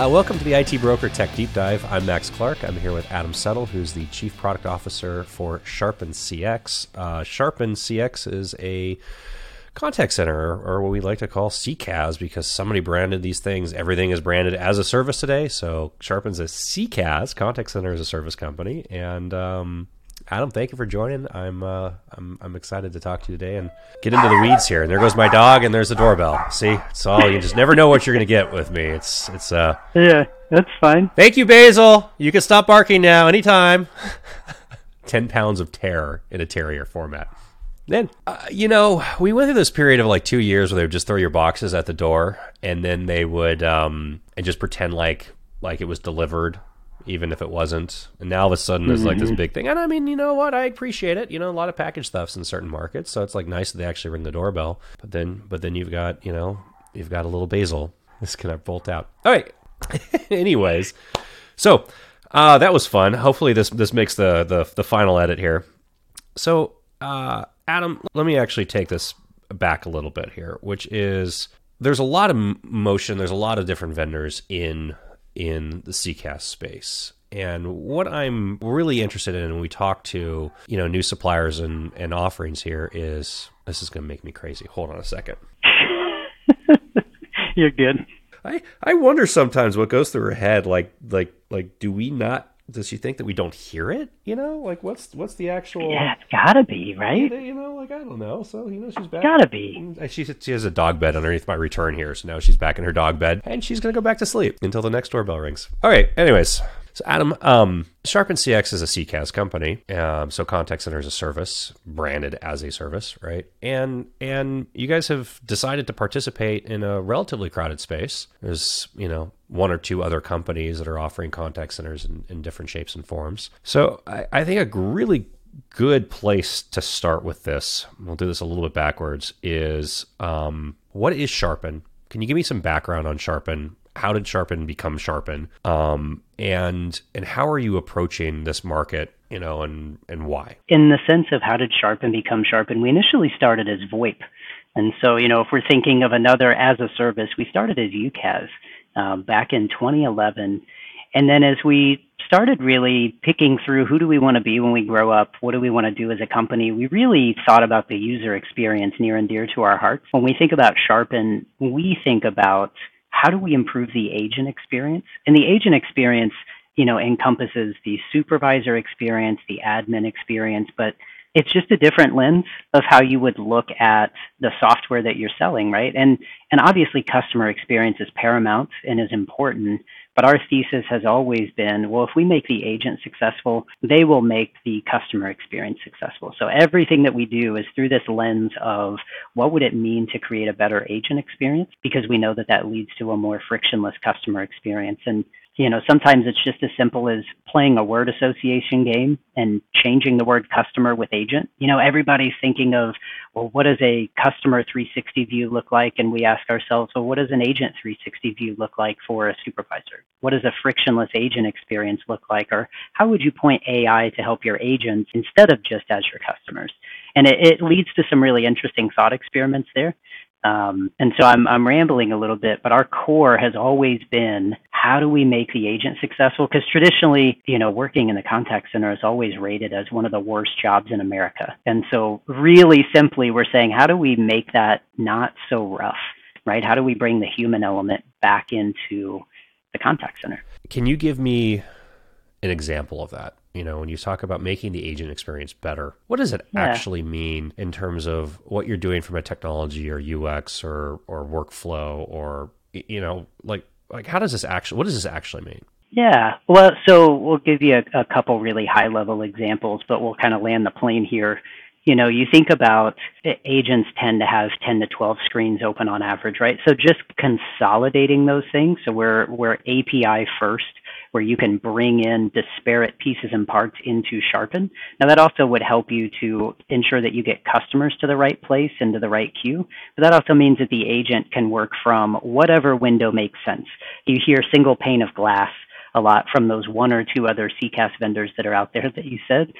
Uh, welcome to the IT Broker Tech Deep Dive. I'm Max Clark. I'm here with Adam Settle, who's the Chief Product Officer for Sharpen CX. Uh, Sharpen CX is a contact center, or what we like to call CCaaS, because somebody branded these things. Everything is branded as a service today. So Sharpen's a CCaaS, contact center as a service company. And um, Adam, thank you for joining. I'm uh, I'm I'm excited to talk to you today and get into the weeds here. And there goes my dog, and there's the doorbell. See, it's all you just never know what you're gonna get with me. It's it's uh. Yeah, that's fine. Thank you, Basil. You can stop barking now, anytime. Ten pounds of terror in a terrier format. Then, uh, you know, we went through this period of like two years where they would just throw your boxes at the door, and then they would um and just pretend like like it was delivered even if it wasn't. And now all of a sudden there's like this Mm-hmm. big thing. And I mean, you know what? I appreciate it. You know, a lot of package thefts in certain markets, so it's like nice that they actually ring the doorbell. But then, but then you've got, you know, you've got a little basil. This can bolt out. All right. Anyways, so uh, that was fun. Hopefully this this makes the the, the final edit here. So, uh, Adam, let me actually take this back a little bit here, which is there's a lot of motion. There's a lot of different vendors in in the CCaaS space. And what I'm really interested in when we talk to, you know, new suppliers and, and offerings here is this is going to make me crazy. Hold on a second. You're good. I, I wonder sometimes what goes through her head. Like, like, like, do we not, does she think that we don't hear it? You know, like what's, what's the actual, Yeah, it's gotta be, right? you know, like, I don't know. So, you know, she's back. Gotta be. And She, she has a dog bed underneath my return here, so now she's back in her dog bed, and she's gonna go back to sleep until the next doorbell rings. All right. Anyways, so Adam, um, Sharpen CX is a CCaaS company, um, so contact center is a service branded as a service, right? And and you guys have decided to participate in a relatively crowded space. There's you know one or two other companies that are offering contact centers in, in different shapes and forms. So I, I think a really good place to start with this, we'll do this a little bit backwards, is um, what is Sharpen? Can you give me some background on Sharpen? How did Sharpen become Sharpen? Um, and and how are you approaching this market? You know, and and why? In the sense of how did Sharpen become Sharpen, we initially started as VoIP. And so, you know, if we're thinking of another as a service, we started as UCaaS um, back in 2011. And then as we started really picking through who do we want to be when we grow up, what do we want to do as a company, we really thought about the user experience near and dear to our hearts. When we think about Sharpen, we think about how do we improve the agent experience? And the agent experience, you know, encompasses the supervisor experience, the admin experience, but it's just a different lens of how you would look at the software that you're selling, right? And and obviously customer experience is paramount and is important, but our thesis has always been, well, if we make the agent successful, they will make the customer experience successful. So everything that we do is through this lens of what would it mean to create a better agent experience because we know that that leads to a more frictionless customer experience and you know, sometimes it's just as simple as playing a word association game and changing the word customer with agent. You know, everybody's thinking of, well, what does a customer 360 view look like? And we ask ourselves, well, what does an agent 360 view look like for a supervisor? What does a frictionless agent experience look like? Or how would you point AI to help your agents instead of just as your customers? And it, it leads to some really interesting thought experiments there. Um, and so I'm, I'm rambling a little bit, but our core has always been how do we make the agent successful? Because traditionally, you know, working in the contact center is always rated as one of the worst jobs in America. And so, really simply, we're saying how do we make that not so rough, right? How do we bring the human element back into the contact center? Can you give me an example of that? You know, when you talk about making the agent experience better, what does it Yeah. actually mean in terms of what you're doing from a technology or UX or or workflow or you know, like like how does this actually what does this actually mean? Yeah. Well, so we'll give you a, a couple really high level examples, but we'll kind of land the plane here. You know, you think about agents tend to have 10 to 12 screens open on average, right? So just consolidating those things. So we're, we're API first, where you can bring in disparate pieces and parts into Sharpen. Now that also would help you to ensure that you get customers to the right place and to the right queue. But that also means that the agent can work from whatever window makes sense. You hear single pane of glass a lot from those one or two other CCaaS vendors that are out there that you said.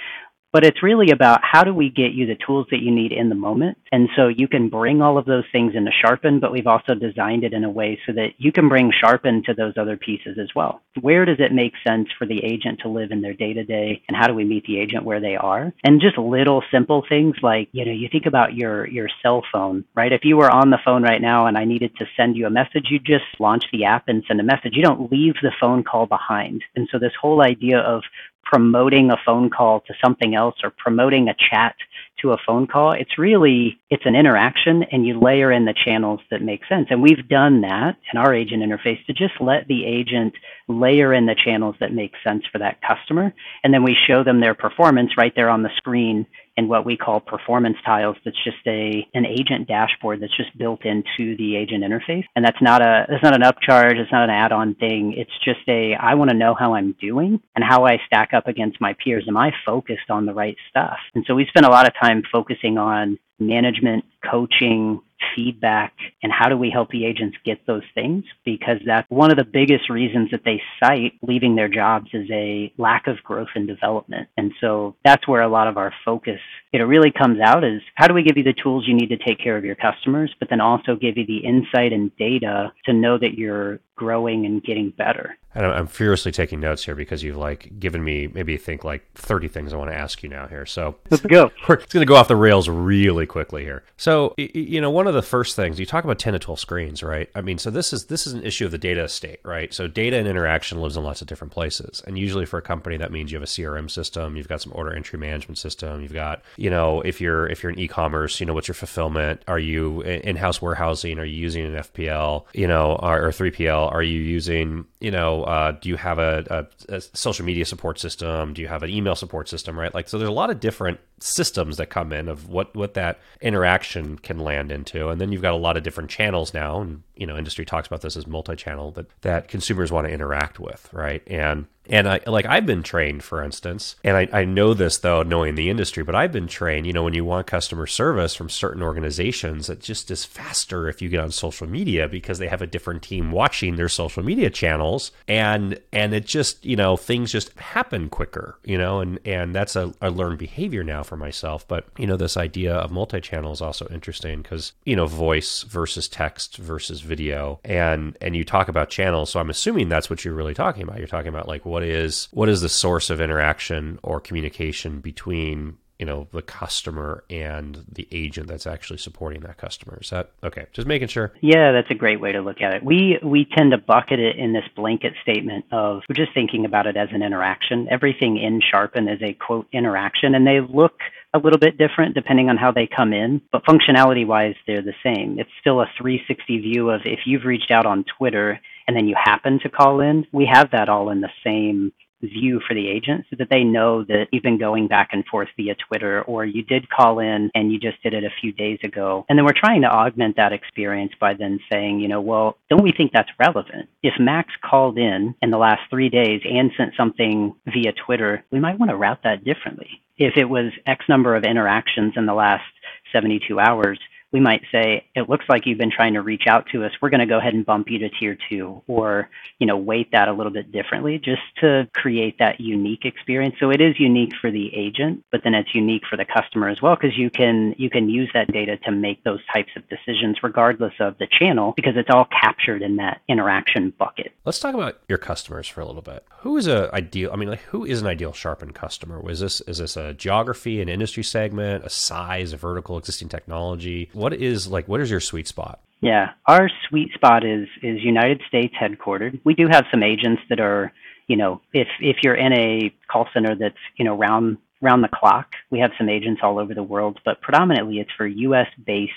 But it's really about how do we get you the tools that you need in the moment. And so you can bring all of those things into Sharpen, but we've also designed it in a way so that you can bring Sharpen to those other pieces as well. Where does it make sense for the agent to live in their day to day and how do we meet the agent where they are? And just little simple things like, you know, you think about your your cell phone, right? If you were on the phone right now and I needed to send you a message, you just launch the app and send a message. You don't leave the phone call behind. And so this whole idea of promoting a phone call to something else or promoting a chat to a phone call it's really it's an interaction and you layer in the channels that make sense. And we've done that in our agent interface to just let the agent layer in the channels that make sense for that customer. And then we show them their performance right there on the screen what we call performance tiles that's just a an agent dashboard that's just built into the agent interface. And that's not a it's not an upcharge it's not an add-on thing. It's just a i want to know how i'm doing and how i stack up against my peers. Am i focused on the right stuff? And so we spend a lot of time focusing on management coaching feedback and how do we help the agents get those things? Because that's one of the biggest reasons that they cite leaving their jobs is a lack of growth and development. And so that's where a lot of our focus it really comes out is how do we give you the tools you need to take care of your customers but then also give you the insight and data to know that you're growing and getting better and I'm furiously taking notes here because you've like given me maybe think like 30 things I want to ask you now here. So let's go. It's going to go off the rails really quickly here. So you know, one of the first things you talk about 10 to 12 screens, right? I mean, so this is this is an issue of the data estate, right? So data and interaction lives in lots of different places, and usually for a company that means you have a CRM system, you've got some order entry management system, you've got you know if you're if you're an e-commerce, you know what's your fulfillment? Are you in-house warehousing? Are you using an FPL? You know, or, or 3PL? Are you using you know, uh, do you have a, a, a, social media support system? Do you have an email support system? Right, like so. There's a lot of different systems that come in of what what that interaction can land into, and then you've got a lot of different channels now, and you know, industry talks about this as multi-channel that that consumers want to interact with, right? And and I like I've been trained, for instance, and I, I know this though, knowing the industry, but I've been trained, you know, when you want customer service from certain organizations, it just is faster if you get on social media because they have a different team watching their social media channels and and it just, you know, things just happen quicker, you know, and and that's a, a learned behavior now for myself. But you know, this idea of multi-channel is also interesting because, you know, voice versus text versus video and and you talk about channels. So I'm assuming that's what you're really talking about. You're talking about like what is what is the source of interaction or communication between you know the customer and the agent that's actually supporting that customer is that okay just making sure yeah that's a great way to look at it we we tend to bucket it in this blanket statement of we're just thinking about it as an interaction everything in sharpen is a quote interaction and they look a little bit different depending on how they come in, but functionality wise, they're the same. It's still a 360 view of if you've reached out on Twitter and then you happen to call in, we have that all in the same view for the agent so that they know that you've been going back and forth via Twitter or you did call in and you just did it a few days ago. And then we're trying to augment that experience by then saying, you know, well, don't we think that's relevant? If Max called in in the last three days and sent something via Twitter, we might want to route that differently. If it was X number of interactions in the last 72 hours, we might say, it looks like you've been trying to reach out to us. We're going to go ahead and bump you to tier two or, you know, weight that a little bit differently just to create that unique experience. So it is unique for the agent, but then it's unique for the customer as well because you can you can use that data to make those types of decisions regardless of the channel because it's all captured in that interaction bucket. Let's talk about your customers for a little bit. Who is a ideal I mean like who is an ideal sharpen customer? Was this is this a geography, an industry segment, a size, a vertical, existing technology? What is like what is your sweet spot? Yeah, our sweet spot is is United States headquartered. We do have some agents that are, you know, if if you're in a call center that's you know round round the clock, we have some agents all over the world, but predominantly it's for U.S. based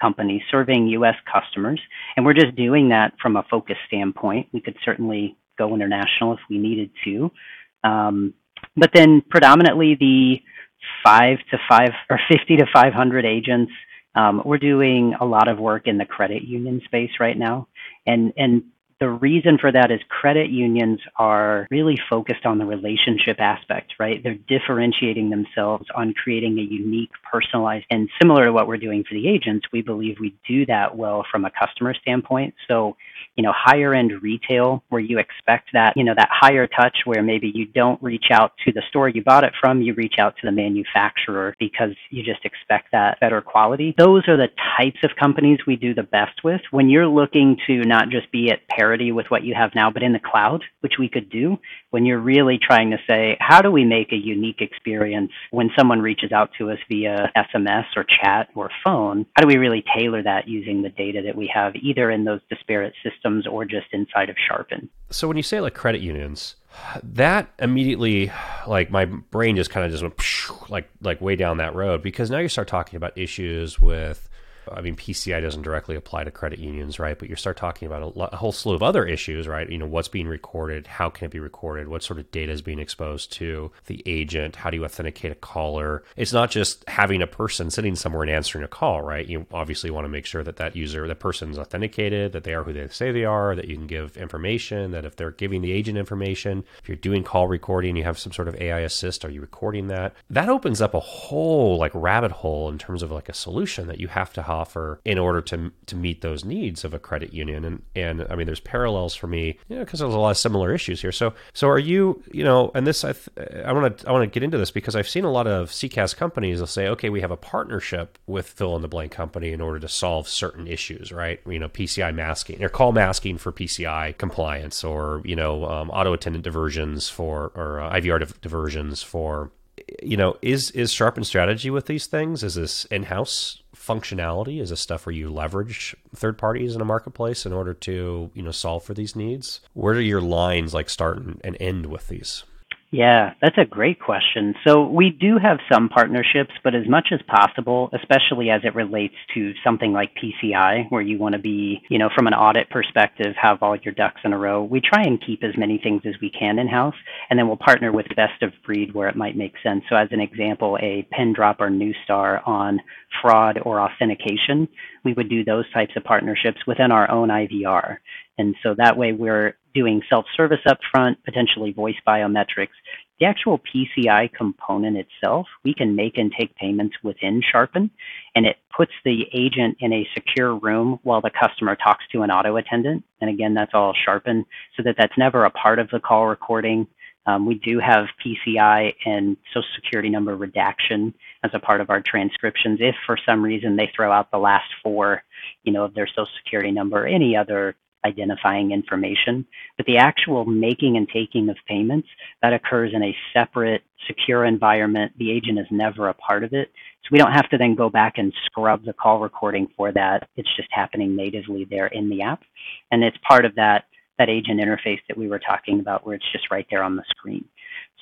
companies serving U.S. customers, and we're just doing that from a focus standpoint. We could certainly go international if we needed to, um, but then predominantly the five to five or 50 to 500 agents um, we're doing a lot of work in the credit union space right now, and and The reason for that is credit unions are really focused on the relationship aspect, right? They're differentiating themselves on creating a unique, personalized, and similar to what we're doing for the agents, we believe we do that well from a customer standpoint. So, you know, higher end retail where you expect that, you know, that higher touch where maybe you don't reach out to the store you bought it from, you reach out to the manufacturer because you just expect that better quality. Those are the types of companies we do the best with. When you're looking to not just be at parity with what you have now, but in the cloud, which we could do, when you're really trying to say, how do we make a unique experience when someone reaches out to us via SMS or chat or phone? How do we really tailor that using the data that we have either in those disparate systems or just inside of Sharpen? So when you say like credit unions, that immediately like my brain just kind of just went like like way down that road because now you start talking about issues with I mean, PCI doesn't directly apply to credit unions, right? But you start talking about a, a, whole slew of other issues, right? You know, what's being recorded? How can it be recorded? What sort of data is being exposed to the agent? How do you authenticate a caller? It's not just having a person sitting somewhere and answering a call, right? You obviously want to make sure that that user, that person's authenticated, that they are who they say they are, that you can give information, that if they're giving the agent information, if you're doing call recording, you have some sort of AI assist, are you recording that? That opens up a whole like rabbit hole in terms of like a solution that you have to have offer in order to to meet those needs of a credit union. And and I mean, there's parallels for me, you know, because there's a lot of similar issues here. So so are you, you know, and this I I want to I want to get into this because I've seen a lot of CCaaS companies will say, okay, we have a partnership with fill in the blank company in order to solve certain issues, right? You know, PCI masking or call masking for PCI compliance, or you know, um, auto attendant diversions for or uh, IVR diversions for you know, is is sharpen strategy with these things? Is this in house functionality? Is this stuff where you leverage third parties in a marketplace in order to you know solve for these needs? Where do your lines like start and end with these? Yeah, that's a great question. So we do have some partnerships, but as much as possible, especially as it relates to something like PCI, where you want to be, you know, from an audit perspective, have all your ducks in a row, we try and keep as many things as we can in house, and then we'll partner with best of breed where it might make sense. So as an example, a Pindrop or Neustar on fraud or authentication, we would do those types of partnerships within our own IVR. And so that way we're doing self-service upfront, potentially voice biometrics. The actual PCI component itself, we can make and take payments within Sharpen, and it puts the agent in a secure room while the customer talks to an auto attendant. And again, that's all Sharpen, so that that's never a part of the call recording. Um, we do have PCI and Social Security number redaction as a part of our transcriptions. If for some reason they throw out the last four, you know, of their Social Security number, or any other identifying information. But the actual making and taking of payments, that occurs in a separate, secure environment. The agent is never a part of it. So we don't have to then go back and scrub the call recording for that. It's just happening natively there in the app. And it's part of that, that agent interface that we were talking about where it's just right there on the screen.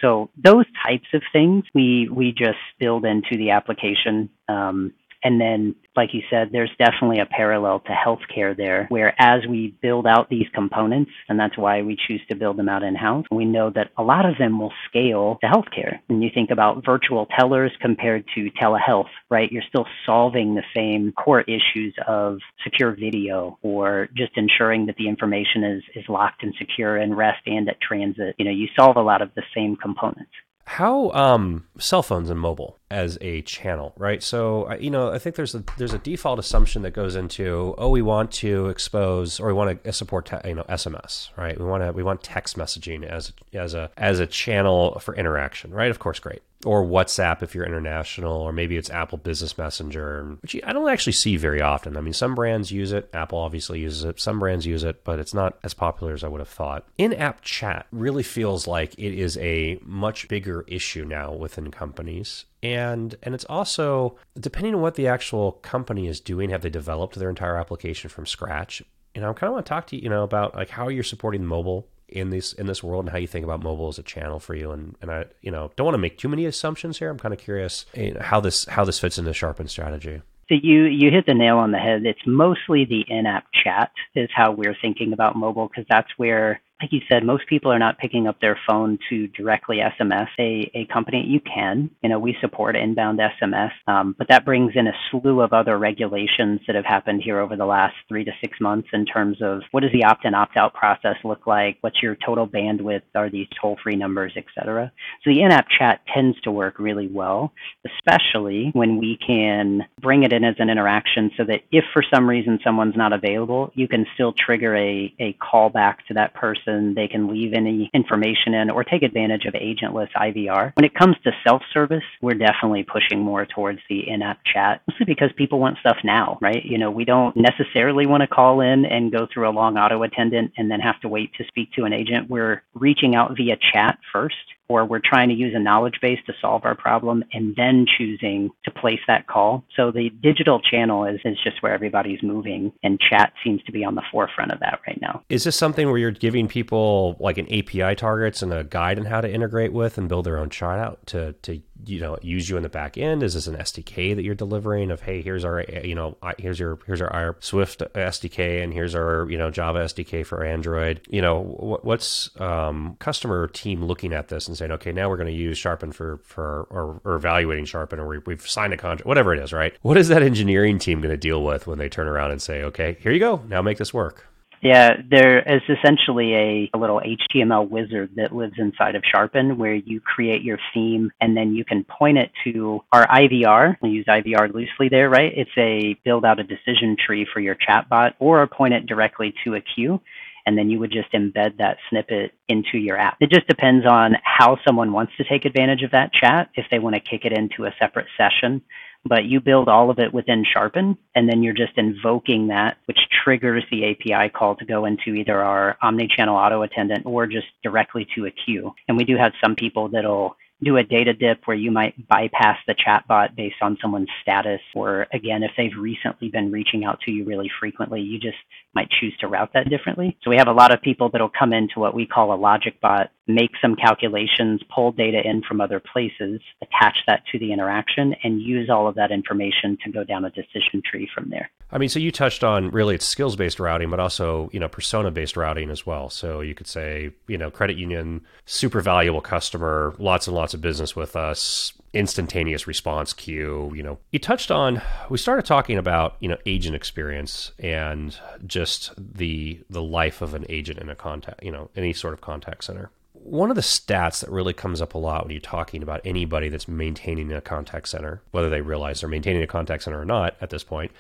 So those types of things we, we just build into the application. Um, and then, like you said, there's definitely a parallel to healthcare there, where as we build out these components, and that's why we choose to build them out in house, we know that a lot of them will scale to healthcare. And you think about virtual tellers compared to telehealth, right? You're still solving the same core issues of secure video or just ensuring that the information is, is locked and secure in rest and at transit. You know, you solve a lot of the same components. How um, cell phones and mobile as a channel, right? So you know, I think there's a there's a default assumption that goes into oh, we want to expose or we want to support te- you know SMS, right? We want to we want text messaging as as a as a channel for interaction, right? Of course, great or WhatsApp if you're international, or maybe it's Apple Business Messenger, which I don't actually see very often. I mean, some brands use it. Apple obviously uses it. Some brands use it, but it's not as popular as I would have thought. In app chat really feels like it is a much bigger issue now within companies. And and it's also depending on what the actual company is doing, have they developed their entire application from scratch? You know, I kind of want to talk to you, you know, about like how you're supporting mobile in this in this world and how you think about mobile as a channel for you. And and I you know don't want to make too many assumptions here. I'm kind of curious how this how this fits into sharpen strategy. So you you hit the nail on the head. It's mostly the in-app chat is how we're thinking about mobile because that's where like you said, most people are not picking up their phone to directly SMS a, a company. You can, you know, we support inbound SMS, um, but that brings in a slew of other regulations that have happened here over the last three to six months in terms of what does the opt-in opt-out process look like? What's your total bandwidth? Are these toll-free numbers, et cetera? So the in-app chat tends to work really well, especially when we can bring it in as an interaction so that if for some reason someone's not available, you can still trigger a, a call back to that person. And they can leave any information in or take advantage of agentless IVR. When it comes to self-service, we're definitely pushing more towards the in-app chat, mostly because people want stuff now, right? You know, we don't necessarily want to call in and go through a long auto attendant and then have to wait to speak to an agent. We're reaching out via chat first or we're trying to use a knowledge base to solve our problem and then choosing to place that call. So the digital channel is, is just where everybody's moving, and chat seems to be on the forefront of that right now. Is this something where you're giving people like an API targets and a guide on how to integrate with and build their own chat out to, to you know use you in the back end? Is this an SDK that you're delivering of hey here's our you know here's your here's our, Swift SDK and here's our you know Java SDK for Android? You know what's um, customer team looking at this and saying okay now we're going to use Sharpen for for or, or evaluating Sharpen or we've signed a contract whatever it is right? What is that engineering team going to deal with when they turn around and say okay here you go now make this work? Yeah, there is essentially a, a, little HTML wizard that lives inside of Sharpen where you create your theme and then you can point it to our IVR. We use IVR loosely there, right? It's a build out a decision tree for your chatbot or point it directly to a queue. And then you would just embed that snippet into your app. It just depends on how someone wants to take advantage of that chat. If they want to kick it into a separate session but you build all of it within Sharpen, and then you're just invoking that, which triggers the API call to go into either our omni-channel auto attendant or just directly to a queue. And we do have some people that'll do a data dip where you might bypass the chatbot based on someone's status, or again, if they've recently been reaching out to you really frequently, you just might choose to route that differently. So we have a lot of people that'll come into what we call a logic bot, make some calculations, pull data in from other places, attach that to the interaction, and use all of that information to go down a decision tree from there. I mean, so you touched on really it's skills based routing, but also you know persona based routing as well. So you could say you know credit union, super valuable customer, lots and lots of business with us, instantaneous response queue. You know, you touched on we started talking about you know agent experience and just the the life of an agent in a contact you know any sort of contact center. One of the stats that really comes up a lot when you're talking about anybody that's maintaining a contact center, whether they realize they're maintaining a contact center or not at this point,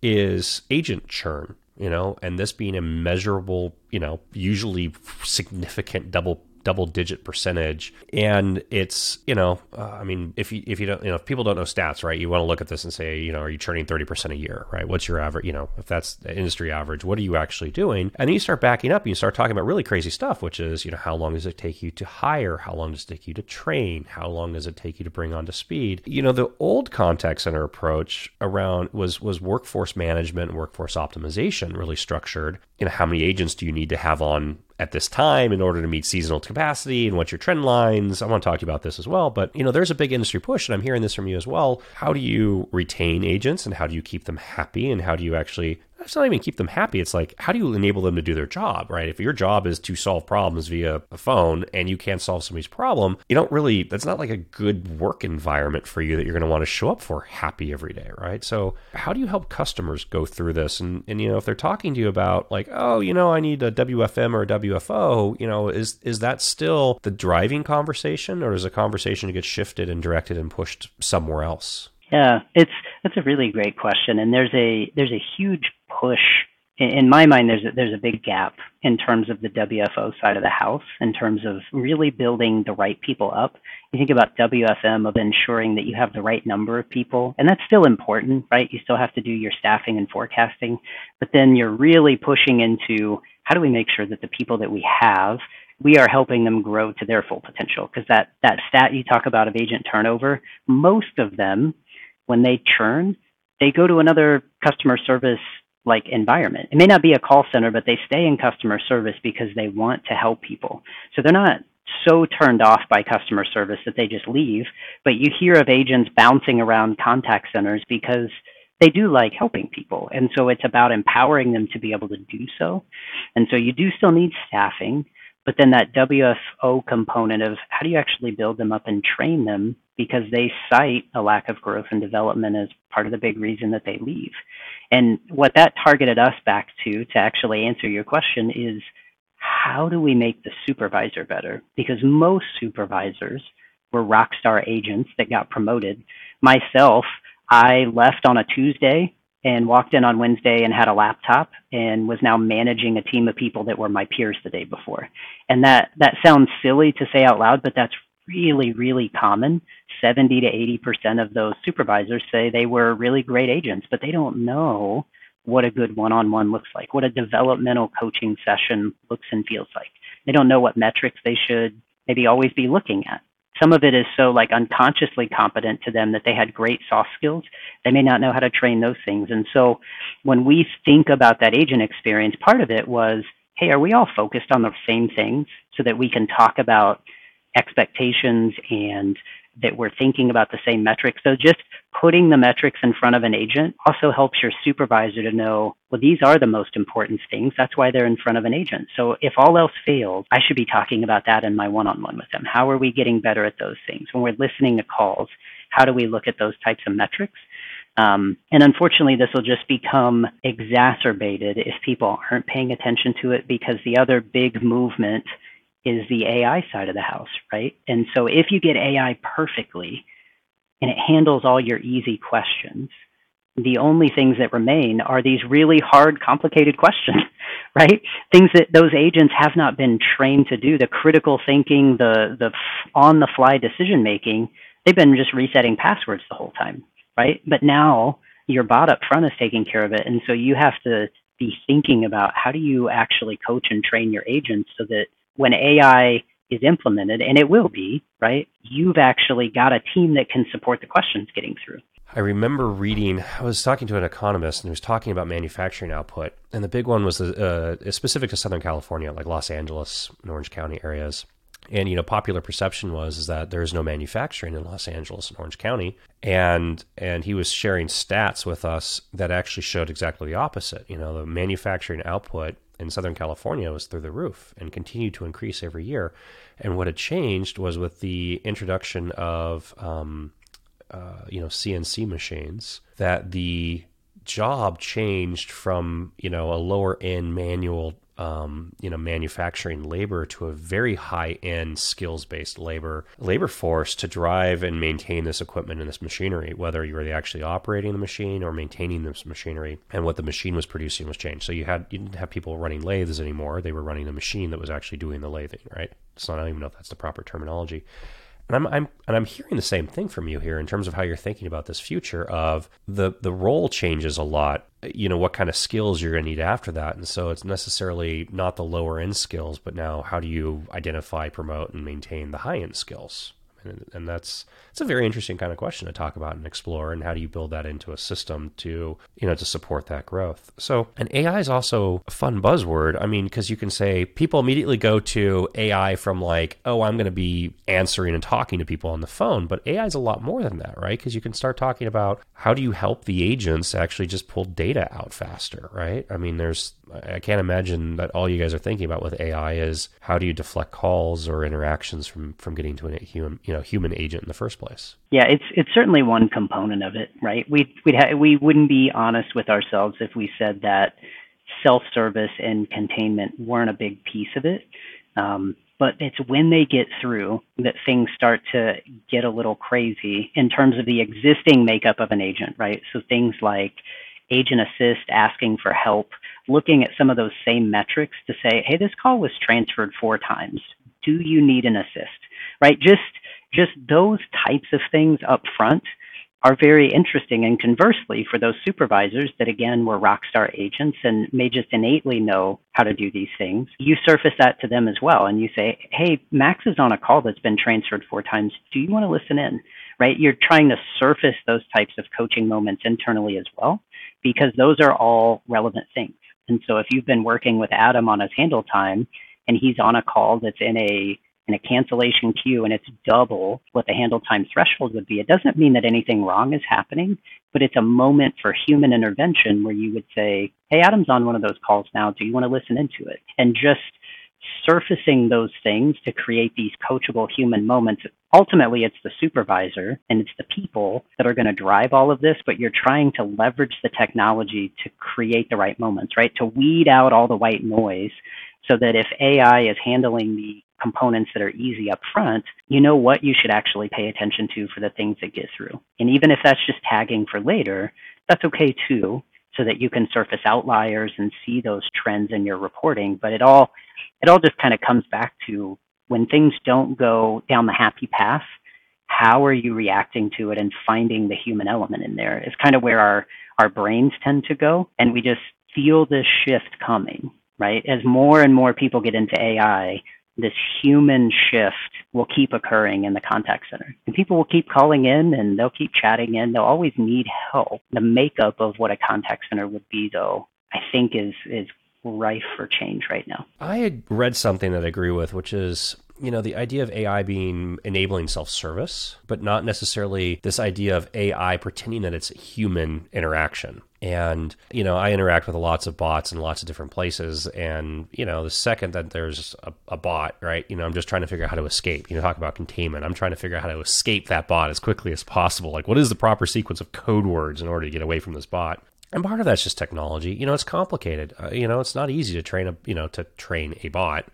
is agent churn, you know, and this being a measurable, you know, usually significant double double digit percentage. And it's you know uh, i mean if you if you don't you know if people don't know stats right you want to look at this and say you know are you churning 30% a year right? What's your average you know if that's the industry average what are you actually doing? And then you start backing up and you start talking about really crazy stuff which is you know how long does it take you to hire? How long does it take you to train? How long does it take you to bring on to speed? You know the old contact center approach around was was workforce management and workforce optimization really structured. You know how many agents do you need to have on at this time in order to meet seasonal capacity and what's your trend lines. I want to talk to you about this as well. But you know, there's a big industry push, and I'm hearing this from you as well. How do you retain agents and how do you keep them happy and how do you actually it's not even keep them happy. It's like, how do you enable them to do their job, right? If your job is to solve problems via a phone and you can't solve somebody's problem, you don't really, that's not like a good work environment for you that you're going to want to show up for happy every day, right? So, how do you help customers go through this? And, and you know, if they're talking to you about like, oh, you know, I need a WFM or a WFO, you know, is, is that still the driving conversation or is a conversation get shifted and directed and pushed somewhere else? Yeah, it's that's a really great question, and there's a there's a huge push in my mind. There's a, there's a big gap in terms of the WFO side of the house, in terms of really building the right people up. You think about WFM of ensuring that you have the right number of people, and that's still important, right? You still have to do your staffing and forecasting, but then you're really pushing into how do we make sure that the people that we have we are helping them grow to their full potential because that that stat you talk about of agent turnover most of them when they churn, they go to another customer service like environment. It may not be a call center, but they stay in customer service because they want to help people. So they're not so turned off by customer service that they just leave, but you hear of agents bouncing around contact centers because they do like helping people. And so it's about empowering them to be able to do so. And so you do still need staffing, But then that WFO component of how do you actually build them up and train them because they cite a lack of growth and development as part of the big reason that they leave. And what that targeted us back to, to actually answer your question, is how do we make the supervisor better? Because most supervisors were rock star agents that got promoted. Myself, I left on a Tuesday and walked in on Wednesday and had a laptop and was now managing a team of people that were my peers the day before. And that that sounds silly to say out loud, but that's really really common. 70 to 80% of those supervisors say they were really great agents, but they don't know what a good one-on-one looks like, what a developmental coaching session looks and feels like. They don't know what metrics they should maybe always be looking at some of it is so like unconsciously competent to them that they had great soft skills. They may not know how to train those things. And so when we think about that agent experience part of it was hey are we all focused on the same things so that we can talk about expectations and that we're thinking about the same metrics. So just putting the metrics in front of an agent also helps your supervisor to know, well, these are the most important things. That's why they're in front of an agent. So if all else fails, I should be talking about that in my one-on-one with them. How are we getting better at those things? When we're listening to calls, how do we look at those types of metrics? Um, and unfortunately, this will just become exacerbated if people aren't paying attention to it because the other big movement is the AI side of the house, right? And so if you get AI perfectly and it handles all your easy questions, the only things that remain are these really hard, complicated questions, right? Things that those agents have not been trained to do, the critical thinking, the the on the fly decision making, they've been just resetting passwords the whole time, right? But now your bot up front is taking care of it. And so you have to be thinking about how do you actually coach and train your agents so that when AI is implemented, and it will be, right, you've actually got a team that can support the questions getting through. I remember reading, I was talking to an economist and he was talking about manufacturing output. And the big one was uh, specific to Southern California, like Los Angeles and Orange County areas. And, you know, popular perception was is that there is no manufacturing in Los Angeles and Orange County. And, and he was sharing stats with us that actually showed exactly the opposite. You know, the manufacturing output in Southern California was through the roof and continued to increase every year. And what had changed was with the introduction of, um, uh, you know, CNC machines, that the job changed from, you know, a lower end manual um, you know manufacturing labor to a very high end skills based labor labor force to drive and maintain this equipment and this machinery whether you were actually operating the machine or maintaining this machinery. And what the machine was producing was changed. So you had you didn't have people running lathes anymore. They were running the machine that was actually doing the lathing right? So I don't even know if that's the proper terminology and I'm, I'm and I'm hearing the same thing from you here in terms of how you're thinking about this future of the the role changes a lot. You know what kind of skills you're going to need after that, and so it's necessarily not the lower end skills, but now how do you identify, promote, and maintain the high end skills? And, and that's it's a very interesting kind of question to talk about and explore. And how do you build that into a system to you know to support that growth? So, and AI is also a fun buzzword. I mean, because you can say people immediately go to AI from like, oh, I'm going to be answering and talking to people on the phone, but AI is a lot more than that, right? Because you can start talking about how do you help the agents actually just pull data out faster, right? I mean, there's I can't imagine that all you guys are thinking about with AI is how do you deflect calls or interactions from from getting to a human you know human agent in the first place. Yeah, it's it's certainly one component of it, right? We we'd ha- we wouldn't be honest with ourselves if we said that self-service and containment weren't a big piece of it. Um, but it's when they get through that things start to get a little crazy in terms of the existing makeup of an agent, right? So things like agent assist asking for help, looking at some of those same metrics to say, hey, this call was transferred four times. Do you need an assist? Right? Just just those types of things up front are very interesting. And conversely, for those supervisors that again were rock star agents and may just innately know how to do these things, you surface that to them as well. And you say, hey, Max is on a call that's been transferred four times. Do you want to listen in? Right? You're trying to surface those types of coaching moments internally as well because those are all relevant things. And so if you've been working with Adam on his handle time and he's on a call that's in a in a cancellation queue and it's double what the handle time threshold would be, it doesn't mean that anything wrong is happening, but it's a moment for human intervention where you would say, Hey, Adam's on one of those calls now. Do you want to listen into it? And just surfacing those things to create these coachable human moments. Ultimately, it's the supervisor and it's the people that are going to drive all of this, but you're trying to leverage the technology to create the right moments, right? To weed out all the white noise so that if AI is handling the components that are easy up front, you know what you should actually pay attention to for the things that get through. And even if that's just tagging for later, that's okay too, so that you can surface outliers and see those trends in your reporting. But it all it all just kind of comes back to when things don't go down the happy path, how are you reacting to it and finding the human element in there is kind of where our our brains tend to go and we just feel this shift coming right as more and more people get into ai this human shift will keep occurring in the contact center. And people will keep calling in and they'll keep chatting in. They'll always need help. The makeup of what a contact center would be, though, I think is is rife for change right now. I had read something that I agree with, which is you know, the idea of AI being enabling self service, but not necessarily this idea of AI pretending that it's human interaction. And, you know, I interact with lots of bots in lots of different places. And, you know, the second that there's a, a, bot, right, you know, I'm just trying to figure out how to escape. You know, talk about containment. I'm trying to figure out how to escape that bot as quickly as possible. Like, what is the proper sequence of code words in order to get away from this bot? And part of that's just technology. You know, it's complicated. Uh, you know, it's not easy to train a, you know, to train a bot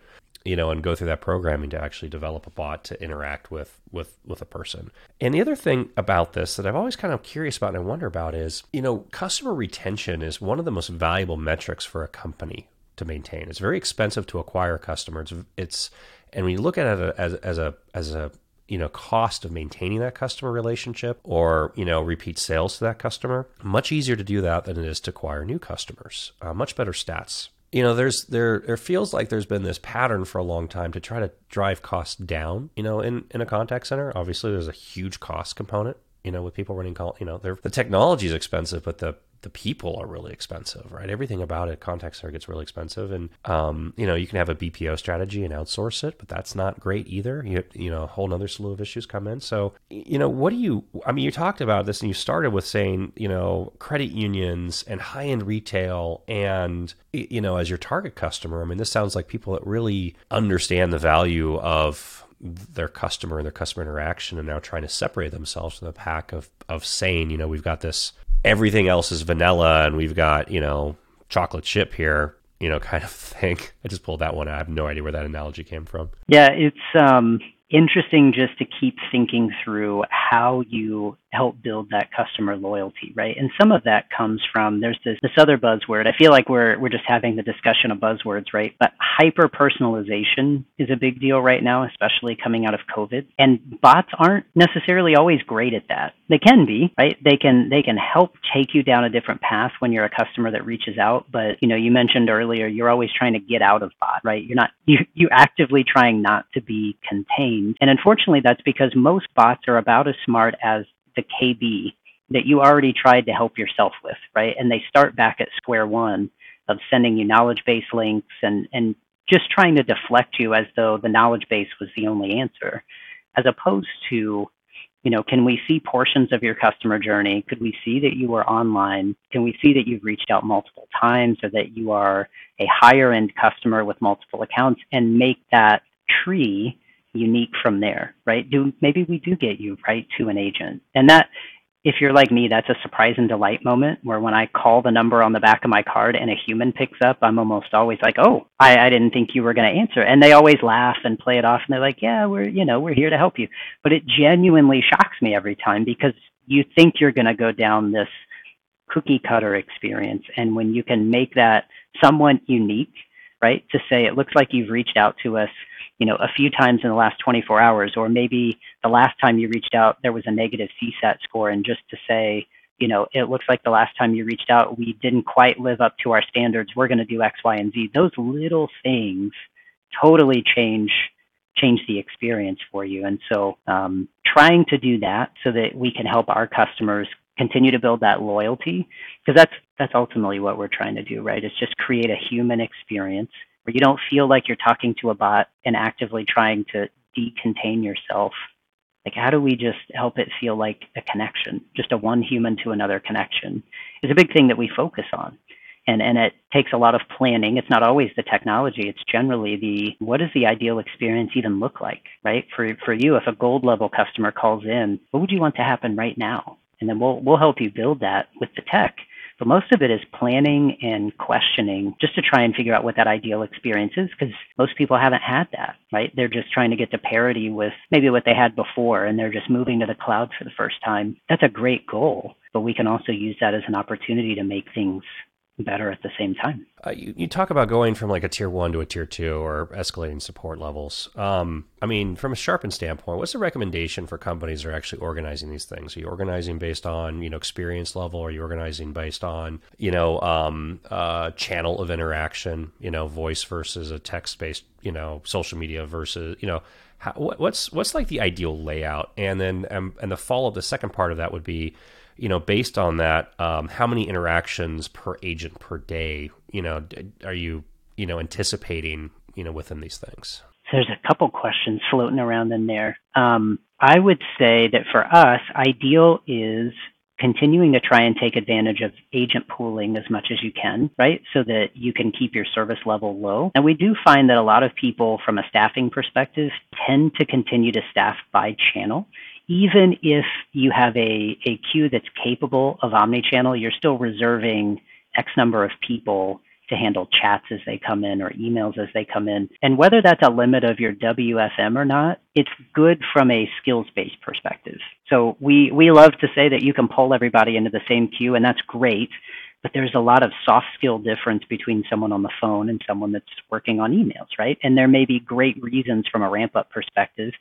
you know, and go through that programming to actually develop a bot to interact with with with a person. And the other thing about this that I've always kind of curious about and I wonder about is, you know, customer retention is one of the most valuable metrics for a company to maintain. It's very expensive to acquire customers. It's, it's and when you look at it as as a as a you know cost of maintaining that customer relationship or you know repeat sales to that customer much easier to do that than it is to acquire new customers uh, much better stats. You know there's there there feels like there's been this pattern for a long time to try to drive costs down you know in in a contact center. Obviously there's a huge cost component you know with people running call you know the technology is expensive but the the people are really expensive, right? Everything about it, contact center gets really expensive, and um, you know you can have a BPO strategy and outsource it, but that's not great either. You you know a whole other slew of issues come in. So you know what do you? I mean, you talked about this, and you started with saying you know credit unions and high end retail, and you know as your target customer. I mean, this sounds like people that really understand the value of their customer and their customer interaction and now trying to separate themselves from the pack of of saying, you know, we've got this everything else is vanilla and we've got, you know, chocolate chip here, you know, kind of thing. I just pulled that one out. I have no idea where that analogy came from. Yeah, it's um interesting just to keep thinking through how you help build that customer loyalty, right? And some of that comes from there's this this other buzzword. I feel like we're we're just having the discussion of buzzwords, right? But hyper personalization is a big deal right now, especially coming out of COVID. And bots aren't necessarily always great at that. They can be, right? They can they can help take you down a different path when you're a customer that reaches out. But you know, you mentioned earlier you're always trying to get out of bot, right? You're not you you actively trying not to be contained. And unfortunately that's because most bots are about as smart as the KB that you already tried to help yourself with, right? And they start back at square one of sending you knowledge base links and, and just trying to deflect you as though the knowledge base was the only answer, as opposed to, you know, can we see portions of your customer journey? Could we see that you are online? Can we see that you've reached out multiple times or that you are a higher end customer with multiple accounts and make that tree unique from there, right? Do maybe we do get you right to an agent. And that if you're like me, that's a surprise and delight moment where when I call the number on the back of my card and a human picks up, I'm almost always like, "Oh, I, I didn't think you were going to answer." And they always laugh and play it off, and they're like, "Yeah, we're you know we're here to help you." But it genuinely shocks me every time because you think you're going to go down this cookie cutter experience, and when you can make that somewhat unique, right? To say it looks like you've reached out to us you know, a few times in the last 24 hours, or maybe the last time you reached out, there was a negative CSAT score. And just to say, you know, it looks like the last time you reached out, we didn't quite live up to our standards. We're going to do X, Y, and Z. Those little things totally change change the experience for you. And so, um, trying to do that so that we can help our customers continue to build that loyalty, because that's that's ultimately what we're trying to do, right? Is just create a human experience where you don't feel like you're talking to a bot and actively trying to decontain yourself. Like, how do we just help it feel like a connection, just a one human to another connection is a big thing that we focus on. and and it takes a lot of planning. It's not always the technology. It's generally the what does the ideal experience even look like right? For for you if a gold level customer calls in what would you want to happen right now? And then we'll we'll help you build that with the tech but most of it is planning and questioning just to try and figure out what that ideal experience is because most people haven't had that, right? They're just trying to get to parity with maybe what they had before and they're just moving to the cloud for the first time. That's a great goal, but we can also use that as an opportunity to make things better at the same time. Uh, you, you talk about going from like a tier one to a tier two or escalating support levels. Um, I mean, from a sharpen standpoint, what's the recommendation for companies that are actually organizing these things? Are you organizing based on you know experience level? Are you organizing based on you know um, uh, channel of interaction? You know, voice versus a text based you know social media versus you know. How, what's what's like the ideal layout, and then um, and the follow up. The second part of that would be, you know, based on that, um, how many interactions per agent per day, you know, are you, you know, anticipating, you know, within these things? There's a couple questions floating around in there. Um, I would say that for us, ideal is continuing to try and take advantage of agent pooling as much as you can, right? So that you can keep your service level low. And we do find that a lot of people, from a staffing perspective, tend to continue to staff by channel even if you have a, a queue that's capable of omnichannel, you're still reserving X number of people to handle chats as they come in or emails as they come in. And whether that's a limit of your WFM or not, it's good from a skills based perspective. So we, we love to say that you can pull everybody into the same queue, and that's great but there's a lot of soft skill difference between someone on the phone and someone that's working on emails, right? And there may be great reasons from a ramp up perspective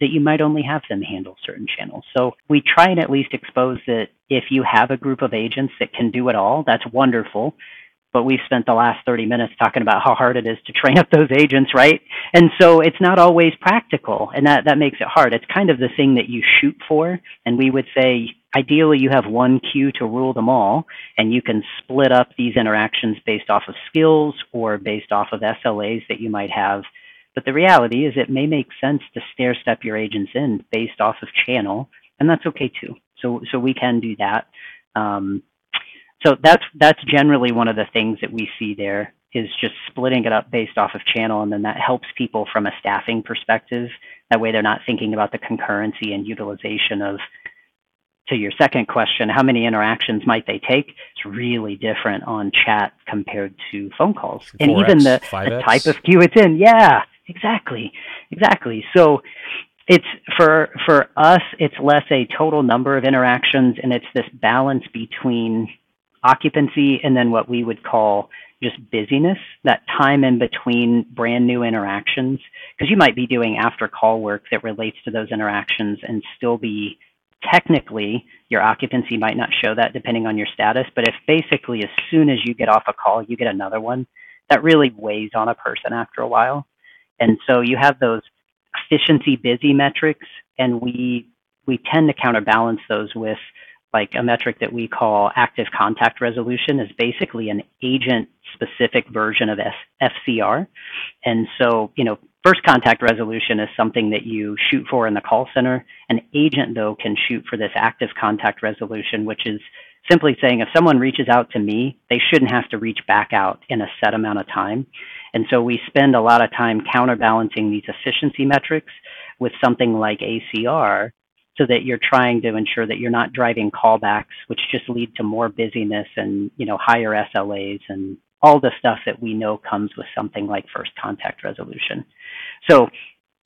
that you might only have them handle certain channels. So we try and at least expose that if you have a group of agents that can do it all, that's wonderful. But we've spent the last 30 minutes talking about how hard it is to train up those agents, right? And so it's not always practical, and that, that makes it hard. It's kind of the thing that you shoot for. And we would say ideally you have one queue to rule them all, and you can split up these interactions based off of skills or based off of SLAs that you might have. But the reality is it may make sense to stair step your agents in based off of channel, and that's okay too. So so we can do that. Um, so that's that's generally one of the things that we see there is just splitting it up based off of channel, and then that helps people from a staffing perspective. That way, they're not thinking about the concurrency and utilization of to your second question, how many interactions might they take? It's really different on chat compared to phone calls. 4X, and even the, the, type of queue it's in. Yeah, exactly. Exactly. So it's for for us it's less a total number of interactions and it's this balance between occupancy and then what we would call just busyness, that time in between brand new interactions. Because you might be doing after call work that relates to those interactions and still be technically your occupancy might not show that depending on your status, but if basically as soon as you get off a call, you get another one, that really weighs on a person after a while. And so you have those efficiency busy metrics, and we we tend to counterbalance those with like a metric that we call active contact resolution is basically an agent specific version of FCR. And so, you know, first contact resolution is something that you shoot for in the call center. An agent, though, can shoot for this active contact resolution, which is simply saying if someone reaches out to me, they shouldn't have to reach back out in a set amount of time. And so we spend a lot of time counterbalancing these efficiency metrics with something like ACR so that you're trying to ensure that you're not driving callbacks, which just lead to more busyness and you know higher SLAs and all the stuff that we know comes with something like first contact resolution. So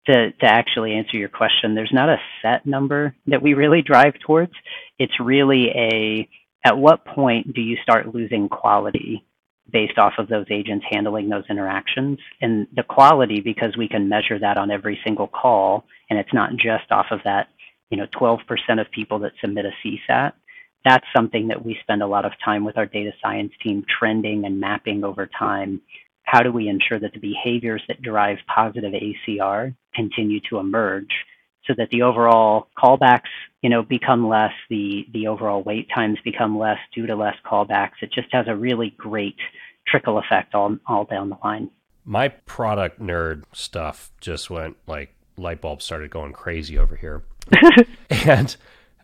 to, to actually answer your question, there's not a set number that we really drive towards. It's really a at what point do you start losing quality based off of those agents handling those interactions and the quality because we can measure that on every single call and it's not just off of that you know 12% of people that submit a CSAT. That's something that we spend a lot of time with our data science team trending and mapping over time. How do we ensure that the behaviors that drive positive ACR continue to emerge so that the overall callbacks, you know, become less, the the overall wait times become less due to less callbacks. It just has a really great trickle effect all all down the line. My product nerd stuff just went like light bulbs started going crazy over here. and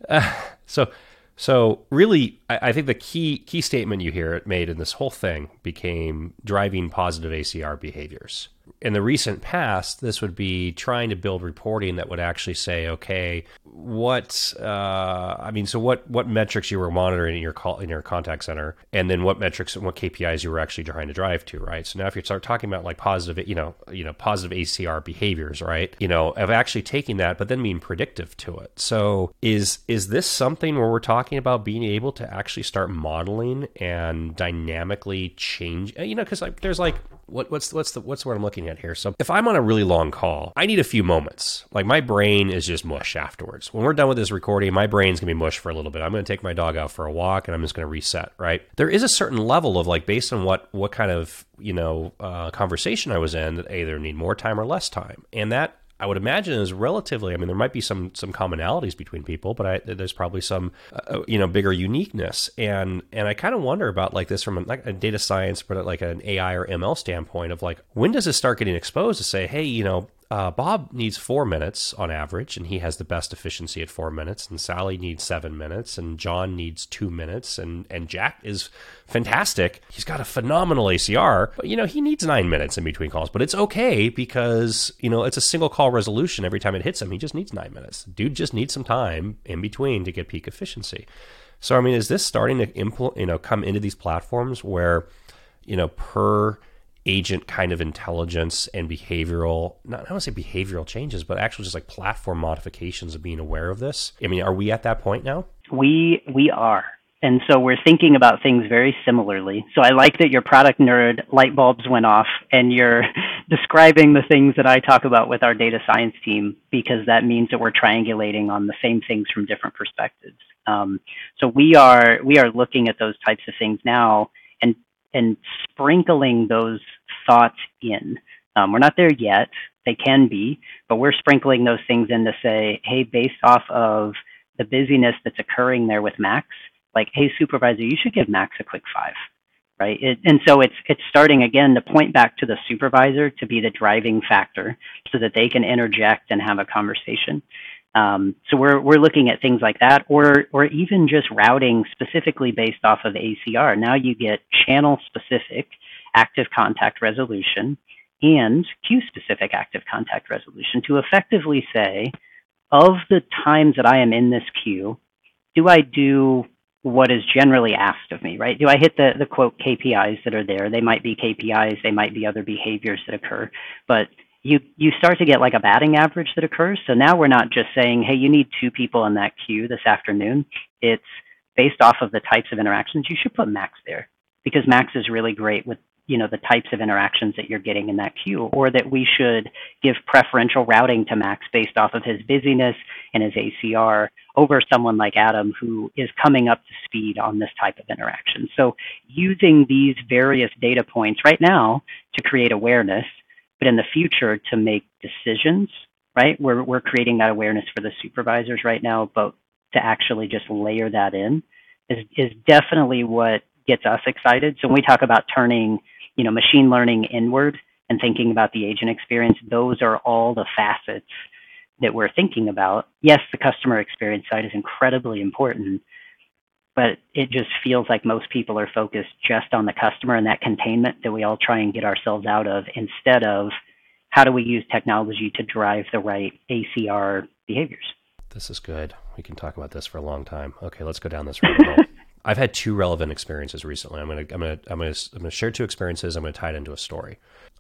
uh, so so really I, think the key key statement you hear it made in this whole thing became driving positive ACR behaviors in the recent past, this would be trying to build reporting that would actually say, okay, what uh, I mean, so what what metrics you were monitoring in your call in your contact center, and then what metrics and what KPIs you were actually trying to drive to, right? So now if you start talking about like positive, you know, you know, positive ACR behaviors, right? You know, of actually taking that, but then being predictive to it. So is is this something where we're talking about being able to actually start modeling and dynamically change? You know, because like there's like what, what's what's the what's what I'm looking at here? So if I'm on a really long call, I need a few moments. Like my brain is just mush afterwards. When we're done with this recording, my brain's gonna be mush for a little bit. I'm gonna take my dog out for a walk and I'm just gonna reset. Right? There is a certain level of like based on what what kind of you know uh, conversation I was in that either need more time or less time, and that I would imagine is relatively. I mean, there might be some some commonalities between people, but I, there's probably some uh, uh you know bigger uniqueness. And and I kind of wonder about like this from a, like a data science, but like an AI or ML standpoint of like when does this start getting exposed to say, hey, you know, uh, Bob needs four minutes on average, and he has the best efficiency at four minutes. And Sally needs seven minutes, and John needs two minutes, and and Jack is fantastic. He's got a phenomenal ACR, but you know he needs nine minutes in between calls. But it's okay because you know it's a single call resolution every time it hits him. He just needs nine minutes. Dude just needs some time in between to get peak efficiency. So I mean, is this starting to impl- you know come into these platforms where you know per agent kind of intelligence and behavioral not I don't want to say behavioral changes, but actually just like platform modifications of being aware of this. I mean, are we at that point now? We we are. And so we're thinking about things very similarly. So I like that your product nerd light bulbs went off and you're describing the things that I talk about with our data science team because that means that we're triangulating on the same things from different perspectives. Um, so we are we are looking at those types of things now and and sprinkling those thoughts in. Um, we're not there yet. They can be, but we're sprinkling those things in to say, hey, based off of the busyness that's occurring there with Max, like, hey, supervisor, you should give Max a quick five, right? It, and so it's it's starting again to point back to the supervisor to be the driving factor, so that they can interject and have a conversation. Um, so we're we're looking at things like that, or or even just routing specifically based off of ACR. Now you get channel specific active contact resolution and queue specific active contact resolution to effectively say, of the times that I am in this queue, do I do what is generally asked of me, right? Do I hit the, the quote KPIs that are there? They might be KPIs, they might be other behaviors that occur, but you you start to get like a batting average that occurs. So now we're not just saying, hey, you need two people in that queue this afternoon. It's based off of the types of interactions. You should put Max there because Max is really great with you know the types of interactions that you're getting in that queue or that we should give preferential routing to max based off of his busyness and his acr over someone like adam who is coming up to speed on this type of interaction. So using these various data points right now to create awareness but in the future to make decisions right? We're, we're creating that awareness for the supervisors right now but to actually just layer that in is, is definitely what gets us excited. So when we talk about turning you know, machine learning inward and thinking about the agent experience, those are all the facets that we're thinking about. Yes, the customer experience side is incredibly important, but it just feels like most people are focused just on the customer and that containment that we all try and get ourselves out of instead of how do we use technology to drive the right ACR behaviors. This is good. We can talk about this for a long time. Okay, let's go down this rabbit hole. I've had two relevant experiences recently. I'm gonna I'm gonna I'm gonna I'm gonna share two experiences. I'm gonna tie it into a story.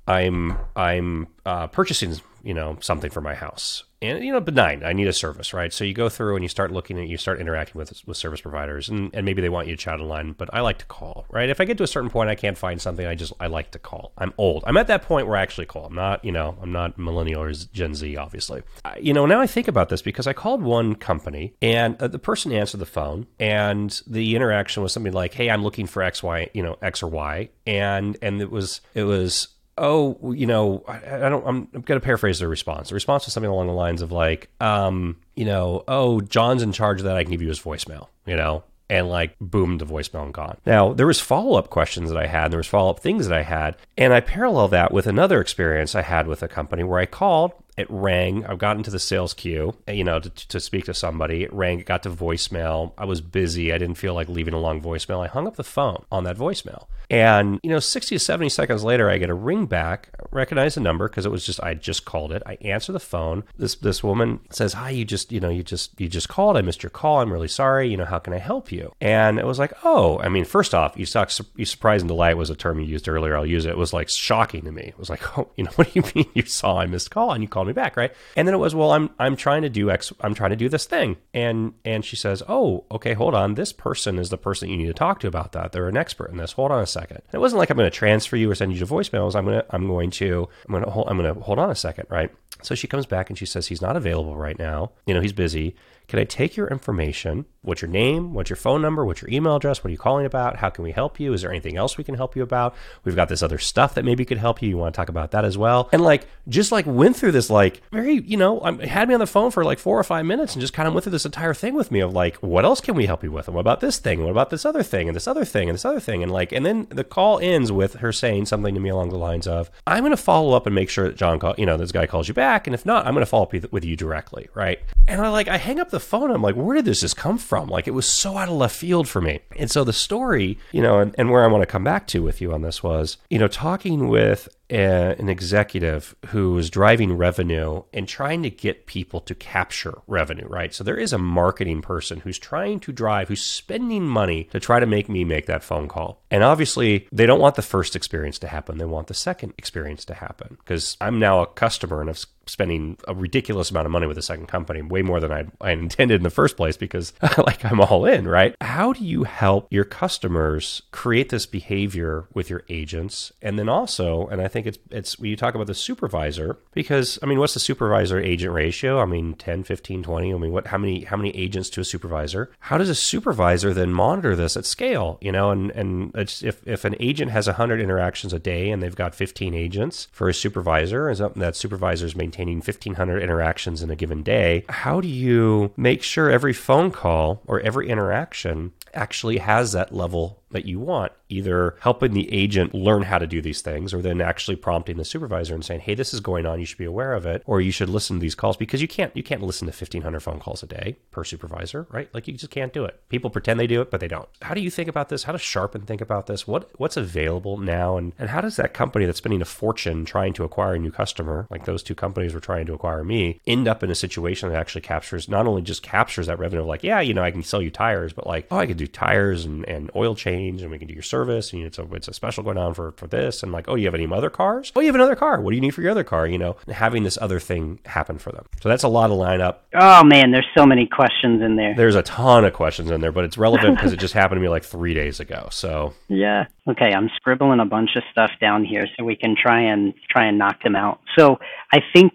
I'm I'm uh, purchasing you know something for my house, and you know benign. I need a service right? So you go through and you start looking and you start interacting with with service providers and, and maybe they want you to chat online but i like to call right? If i get to a certain point i can't find something i just i like to call. I'm old. I'm at that point where i actually call. I'm not you know i'm not millennial or gen z obviously. I, you know now i think about this because i called one company and uh, the person answered the phone and the interaction was something like hey i'm looking for x y you know x or y and and it was it was oh, you know, I, I don't, I'm, I'm going to paraphrase their response. The response was something along the lines of like, um, you know, oh, John's in charge of that. I can give you his voicemail, you know, and like boom, the voicemail and gone. Now there was follow up questions that I had, and there was follow up things that I had, and I parallel that with another experience I had with a company where I called It rang. I've gotten to the sales queue, eh, you know, to, to speak to somebody. It rang. It got to voicemail. I was busy. I didn't feel like leaving a long voicemail. I hung up the phone on that voicemail. And, you know, 60 to 70 seconds later, I get a ring back, recognize the number because it was just, I just called it. I answer the phone. This, this woman says, Hi, you just, you know, you just, you just called. I missed your call. I'm really sorry. You know, how can I help you? And it was like, Oh, I mean, first off, you, suck, you surprise and delight was a term you used earlier. I'll use it. It was like shocking to me. It was like, Oh, you know, what do you mean you saw I missed call and you called me back? Right. And then it was, Well, I'm, I'm trying to do X, I'm trying to do this thing. And, and she says, Oh, okay, hold on. This person is the person you need to talk to about that. They're an expert in this. Hold on a second. And it wasn't like I'm going to transfer you or send you to voicemails. I'm to I'm going to I'm to hold I'm going to hold on a second, right? So she comes back and she says he's not available right now. You know, he's busy. Can I take your information? What's your name? What's your phone number? What's your email address? What are you calling about? How can we help you? Is there anything else we can help you about? We've got this other stuff that maybe could help you. You want to talk about that as well? And like, just like went through this, like, very, you know, um, had me on the phone for like four or five minutes and just kind of went through this entire thing with me of like, what else can we help you with? And what about this thing? What about this other thing? And this other thing? And this other thing? And like, and then the call ends with her saying something to me along the lines of, I'm going to follow up and make sure that John, call, you know, this guy calls you back. And if not, I'm going to follow up with you directly. Right. And I like, I hang up the phone. I'm like, where did this just come from? Like, it was so out of left field for me. And so the story, you know, and, and where I want to come back to with you on this was, you know, talking with a, an executive who was driving revenue and trying to get people to capture revenue, right? So there is a marketing person who's trying to drive, who's spending money to try to make me make that phone call. And obviously, they don't want the first experience to happen. They want the second experience to happen because I'm now a customer and I've spending a ridiculous amount of money with a second company, way more than I, I intended in the first place because like I'm all in, right? How do you help your customers create this behavior with your agents? And then also, and I think it's it's when you talk about the supervisor, because I mean, what's the supervisor agent ratio? I mean, 10, 15, 20. I mean, what how many how many agents to a supervisor? How does a supervisor then monitor this at scale? You know, and and if if an agent has 100 interactions a day and they've got 15 agents for a supervisor, and that supervisors is maintaining 1,500 interactions in a given day, how do you make sure every phone call or every interaction actually has that level that you want, either helping the agent learn how to do these things or then actually prompting the supervisor and saying, "Hey, this is going on, you should be aware of it," or you should listen to these calls because you can't you can't listen to 1500 phone calls a day per supervisor, right? Like you just can't do it. People pretend they do it, but they don't. How do you think about this? How does Sharpen think about this? What what's available now and and how does that company that's spending a fortune trying to acquire a new customer, like those two companies were trying to acquire me, end up in a situation that actually captures not only just captures that revenue of like, yeah, you know, I can sell you tires, but like, oh, I could do tires and, and oil change and we can do your service and it's a it's a special going on for for this. And like oh you have any other cars? Oh you have another car. What do you need for your other car? You know having this other thing happen for them. So that's a lot of lineup. Oh man there's so many questions in there. There's a ton of questions in there but it's relevant because it just happened to me like three days ago. So yeah. Okay i'm scribbling a bunch of stuff down here so we can try and try and knock them out. So i think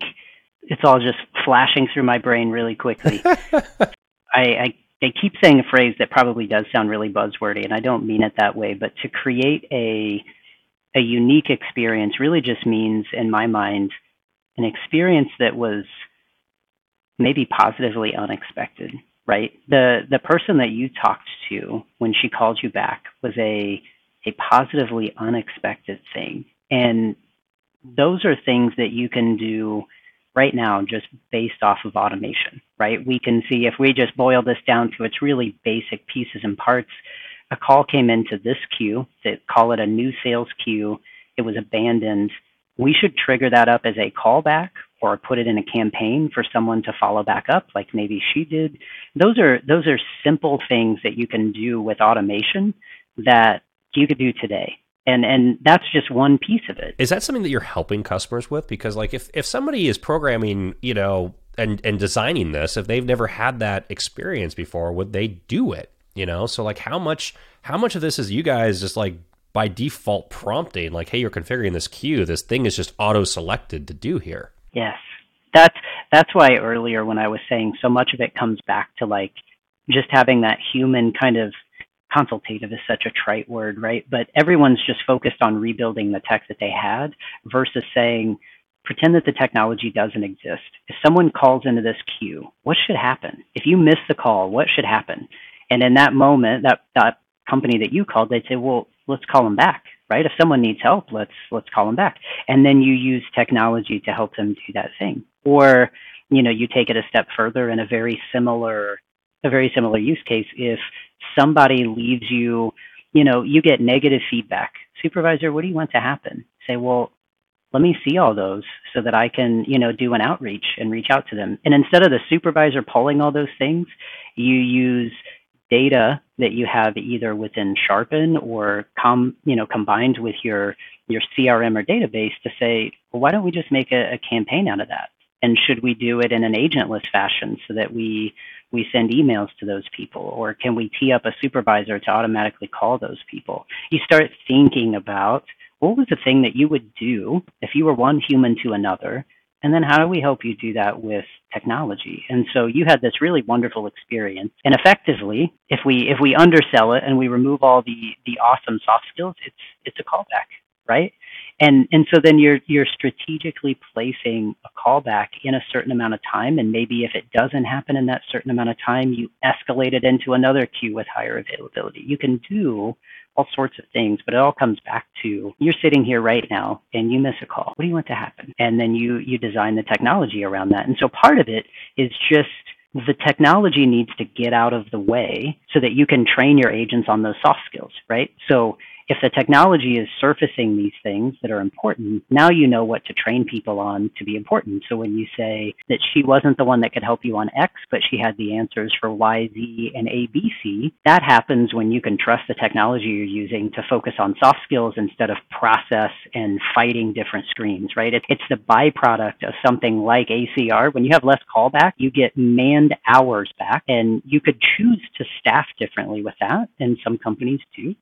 it's all just flashing through my brain really quickly. I, I they keep saying a phrase that probably does sound really buzzwordy, and I don't mean it that way, but to create a a unique experience really just means, in my mind, an experience that was maybe positively unexpected, right? The the person that you talked to when she called you back was a a positively unexpected thing. And those are things that you can do right now just based off of automation, right? We can see if we just boil this down to its really basic pieces and parts, a call came into this queue, that call it a new sales queue, it was abandoned. We should trigger that up as a callback or put it in a campaign for someone to follow back up like maybe she did. Those are those are simple things that you can do with automation that you could do today and and that's just one piece of it. Is that something that you're helping customers with? Because like if if somebody is programming you know and and designing this if they've never had that experience before would they do it? You know? So like how much how much of this is you guys just like by default prompting like hey you're configuring this queue. This thing is just auto selected to do here. Yes. That's that's why earlier when i was saying so much of it comes back to like just having that human kind of consultative is such a trite word, right? But everyone's just focused on rebuilding the tech that they had versus saying, pretend that the technology doesn't exist. If someone calls into this queue, what should happen? If you miss the call, what should happen? And in that moment, that, that company that you called, they'd say, well, let's call them back, right? If someone needs help, let's let's call them back. And then you use technology to help them do that thing. Or, you know, you take it a step further in a very similar a very similar use case if somebody leaves you, you know, you get negative feedback. Supervisor, what do you want to happen? Say, well, let me see all those so that I can, you know, do an outreach and reach out to them. And instead of the supervisor pulling all those things, you use data that you have either within Sharpen or com, you know, combined with your your CRM or database to say, well, why don't we just make a, a campaign out of that? And should we do it in an agentless fashion so that we we send emails to those people or can we tee up a supervisor to automatically call those people? You start thinking about what was the thing that you would do if you were one human to another? And then how do we help you do that with technology? And so you had this really wonderful experience. And effectively if we if we undersell it and we remove all the the awesome soft skills it's it's a callback right and and so then you're you're strategically placing a callback in a certain amount of time. And maybe if it doesn't happen in that certain amount of time you escalate it into another queue with higher availability. You can do all sorts of things but it all comes back to you're sitting here right now and you miss a call. What do you want to happen? And then you you design the technology around that. And so part of it is just the technology needs to get out of the way so that you can train your agents on those soft skills, right? So if the technology is surfacing these things that are important, now you know what to train people on to be important. So when you say that she wasn't the one that could help you on X, but she had the answers for Y, Z, and A, B, C, that happens when you can trust the technology you're using to focus on soft skills instead of process and fighting different screens, right? It's the byproduct of something like ACR. When you have less callback, you get manned hours back, and you could choose to staff differently with that, and some companies do.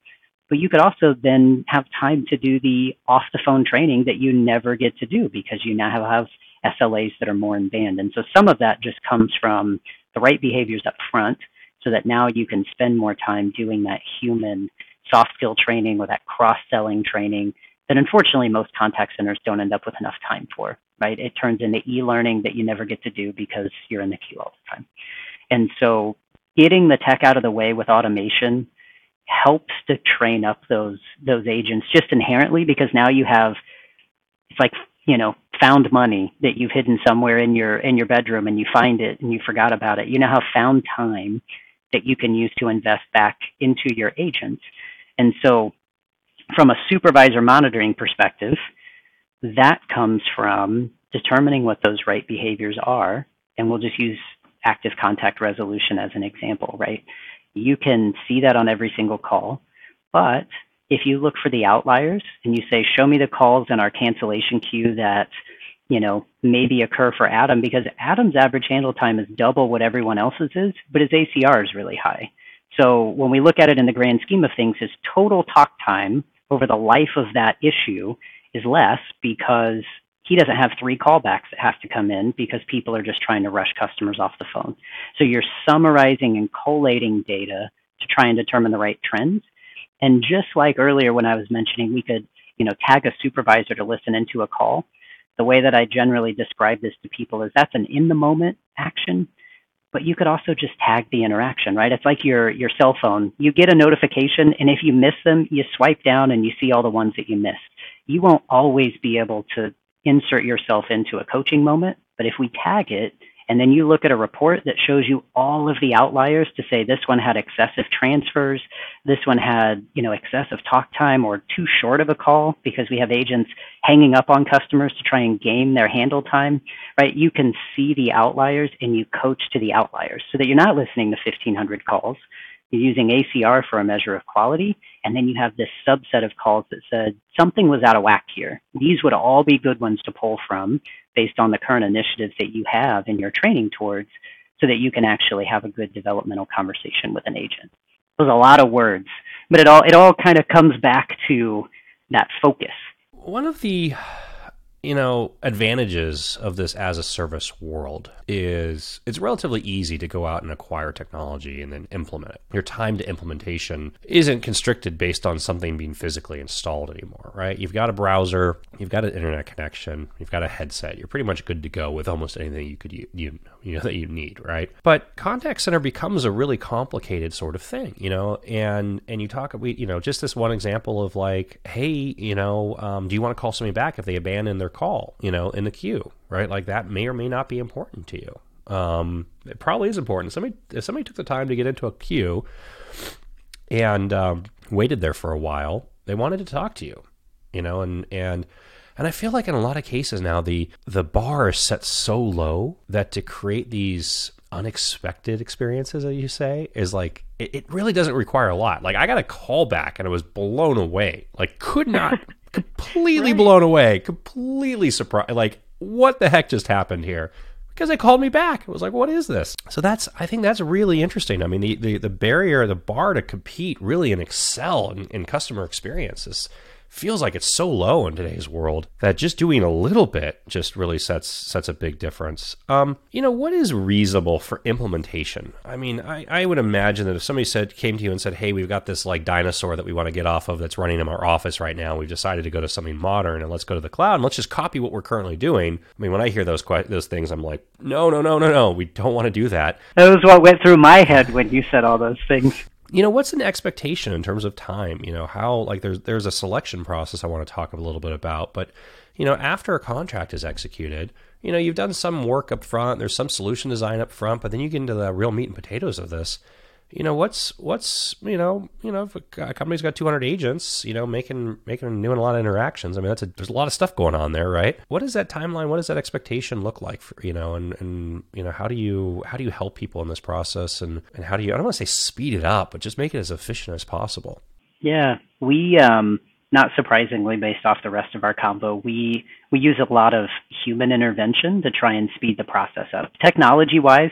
But you could also then have time to do the off the phone training that you never get to do because you now have SLAs that are more in band. And so some of that just comes from the right behaviors up front so that now you can spend more time doing that human soft skill training or that cross selling training that unfortunately most contact centers don't end up with enough time for, right? It turns into e learning that you never get to do because you're in the queue all the time. And so getting the tech out of the way with automation helps to train up those those agents just inherently because now you have it's like you know found money that you've hidden somewhere in your in your bedroom and you find it and you forgot about it. You now have found time that you can use to invest back into your agents. And so from a supervisor monitoring perspective that comes from determining what those right behaviors are. And we'll just use active contact resolution as an example right you can see that on every single call. But if you look for the outliers and you say, show me the calls in our cancellation queue that, you know, maybe occur for Adam, because Adam's average handle time is double what everyone else's is, but his ACR is really high. So when we look at it in the grand scheme of things, his total talk time over the life of that issue is less because he doesn't have three callbacks that have to come in because people are just trying to rush customers off the phone. So you're summarizing and collating data to try and determine the right trends. And just like earlier when I was mentioning we could, you know, tag a supervisor to listen into a call, the way that I generally describe this to people is that's an in the moment action, but you could also just tag the interaction, right? It's like your your cell phone. You get a notification and if you miss them, you swipe down and you see all the ones that you missed. You won't always be able to insert yourself into a coaching moment. But if we tag it and then you look at a report that shows you all of the outliers to say this one had excessive transfers, this one had, you know, excessive talk time or too short of a call because we have agents hanging up on customers to try and game their handle time, right? You can see the outliers and you coach to the outliers so that you're not listening to 1500 calls. You're using ACR for a measure of quality, and then you have this subset of calls that said something was out of whack here. These would all be good ones to pull from based on the current initiatives that you have in your training towards so that you can actually have a good developmental conversation with an agent. There's a lot of words, but it all it all kind of comes back to that focus. One of the you know, advantages of this as a service world is it's relatively easy to go out and acquire technology and then implement it. Your time to implementation isn't constricted based on something being physically installed anymore, right? You've got a browser, you've got an internet connection, you've got a headset. You're pretty much good to go with almost anything you could you you know that you need, right? But contact center becomes a really complicated sort of thing, you know, and and you talk we you know just this one example of like, hey, you know, um, do you want to call somebody back if they abandon their call, you know, in the queue, right? Like that may or may not be important to you. Um, it probably is important. Somebody if somebody took the time to get into a queue and um, waited there for a while, they wanted to talk to you, you know, and and and I feel like in a lot of cases now the the bar is set so low that to create these unexpected experiences, as you say, is like it, it really doesn't require a lot. Like I got a call back and I was blown away. Like could not completely right. blown away, completely surprised. Like what the heck just happened here? Because they called me back. It was like, what is this? So that's I think that's really interesting. I mean, the the, the barrier, the bar to compete really and excel in, in customer experiences feels like it's so low in today's world that just doing a little bit just really sets sets a big difference. Um, you know, what is reasonable for implementation? I mean, I, I would imagine that if somebody said came to you and said, Hey, we've got this like dinosaur that we want to get off of that's running in our office right now. We've decided to go to something modern and let's go to the cloud and let's just copy what we're currently doing. I mean, when I hear those those things, I'm like, no, no, no, no, no. We don't want to do that. That was what went through my head when you said all those things you know what's an expectation in terms of time? You know how like there's there's a selection process i want to talk a little bit about but you know after a contract is executed you know you've done some work up front there's some solution design up front but then you get into the real meat and potatoes of this you know what's what's you know you know if a company's got 200 agents you know making making doing a lot of interactions i mean that's a there's a lot of stuff going on there right? What does that timeline what does that expectation look like for you know and and you know how do you how do you help people in this process and and how do you i don't want to say speed it up but just make it as efficient as possible. Yeah we um not surprisingly based off the rest of our combo we we use a lot of human intervention to try and speed the process up. Technology wise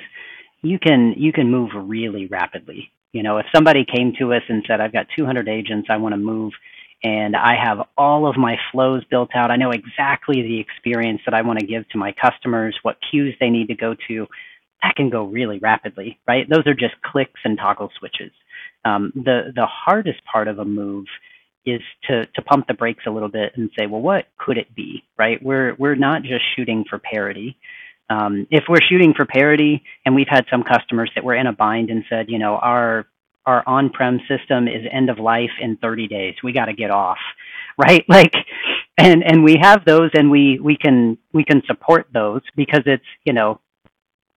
you can you can move really rapidly. You know, if somebody came to us and said, "I've got 200 agents, I want to move." and I have all of my flows built out. I know exactly the experience that I want to give to my customers, what queues they need to go to. That can go really rapidly, right? Those are just clicks and toggle switches. Um, the the hardest part of a move is to to pump the brakes a little bit and say, well, what could it be, right? We're we're not just shooting for parity. Um, if we're shooting for parity, and we've had some customers that were in a bind and said, you know, our our on-prem system is end of life in 30 days. We got to get off, right? Like, and and we have those, and we we can we can support those because it's you know,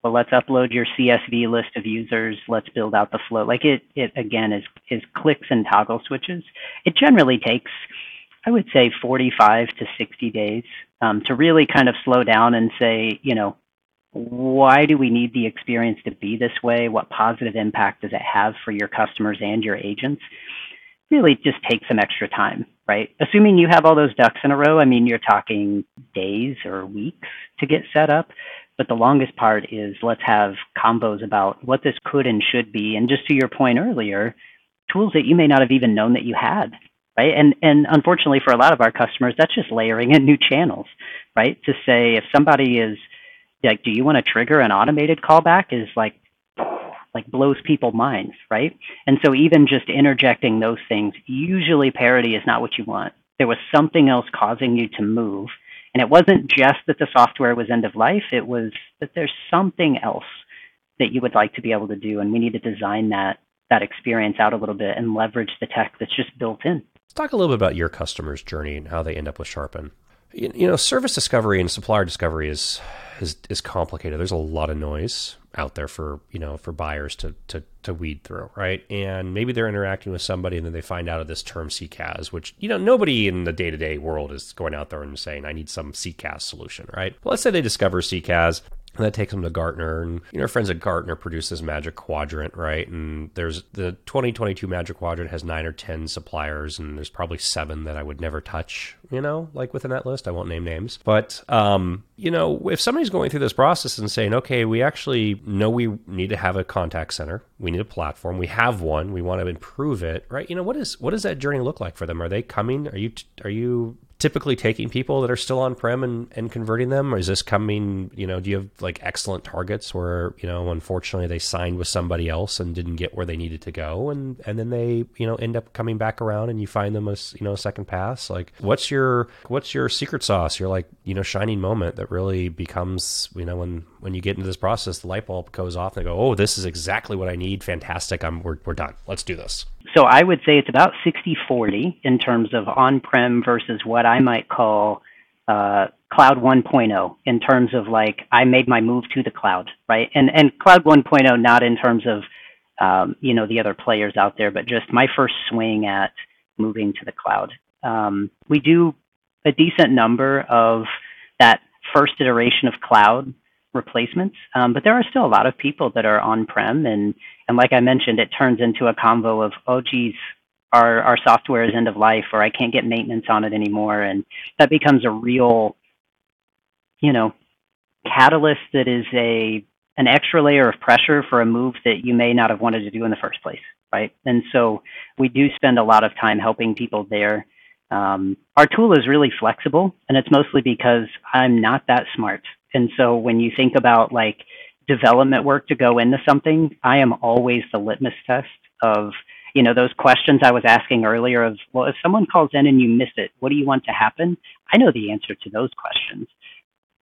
well, let's upload your CSV list of users. Let's build out the flow. Like it it again is is clicks and toggle switches. It generally takes, I would say, 45 to 60 days um, to really kind of slow down and say, you know, why do we need the experience to be this way? What positive impact does it have for your customers and your agents? Really just take some extra time, right? Assuming you have all those ducks in a row, I mean, you're talking days or weeks to get set up. But the longest part is let's have combos about what this could and should be. And just to your point earlier, tools that you may not have even known that you had, right? And and unfortunately for a lot of our customers, that's just layering in new channels, right? To say if somebody is like, do you want to trigger an automated callback? Is like like blows people minds, right? And so even just interjecting those things, usually parity is not what you want. There was something else causing you to move. And it wasn't just that the software was end of life, it was that there's something else that you would like to be able to do. And we need to design that that experience out a little bit and leverage the tech that's just built in. Let's talk a little bit about your customer's journey and how they end up with Sharpen. You know, service discovery and supplier discovery is is is complicated. There's a lot of noise out there for you know for buyers to to to weed through, right? And maybe they're interacting with somebody and then they find out of this term CCaaS, which you know nobody in the day to day world is going out there and saying I need some CCaaS solution, right? But let's say they discover CCaaS and that takes them to Gartner. And, you know, our friends at Gartner produce this Magic Quadrant, right? And there's the 2022 Magic Quadrant has nine or 10 suppliers, and there's probably seven that I would never touch, you know, like within that list. I won't name names. But, um, you know, if somebody's going through this process and saying, okay, we actually know we need to have a contact center, we need a platform, we have one, we want to improve it, right? You know, what is what does that journey look like for them? Are they coming? Are you are you typically taking people that are still on prem and, and converting them? Or is this coming, you know, do you have like excellent targets where, you know, unfortunately they signed with somebody else and didn't get where they needed to go and, and then they, you know, end up coming back around and you find them as, you know, a second pass? Like what's your what's your secret sauce? Your like, you know, shining moment that really becomes, you know, when when you get into this process, the light bulb goes off and they go, Oh, this is exactly what I need. Fantastic. I'm we're we're done. Let's do this. So I would say it's about 60 40 in terms of on prem versus what I might call uh, cloud 1.0 in terms of like I made my move to the cloud, right? And and cloud 1.0 not in terms of um, you know the other players out there, but just my first swing at moving to the cloud. Um, we do a decent number of that first iteration of cloud replacements, um, but there are still a lot of people that are on prem and and like I mentioned, it turns into a convo of, oh, geez, our, our software is end of life or I can't get maintenance on it anymore. And that becomes a real, you know, catalyst that is a an extra layer of pressure for a move that you may not have wanted to do in the first place, right? And so we do spend a lot of time helping people there. Um, our tool is really flexible, and it's mostly because I'm not that smart. And so when you think about like development work to go into something, I am always the litmus test of, you know, those questions I was asking earlier of, well, if someone calls in and you miss it, what do you want to happen? I know the answer to those questions,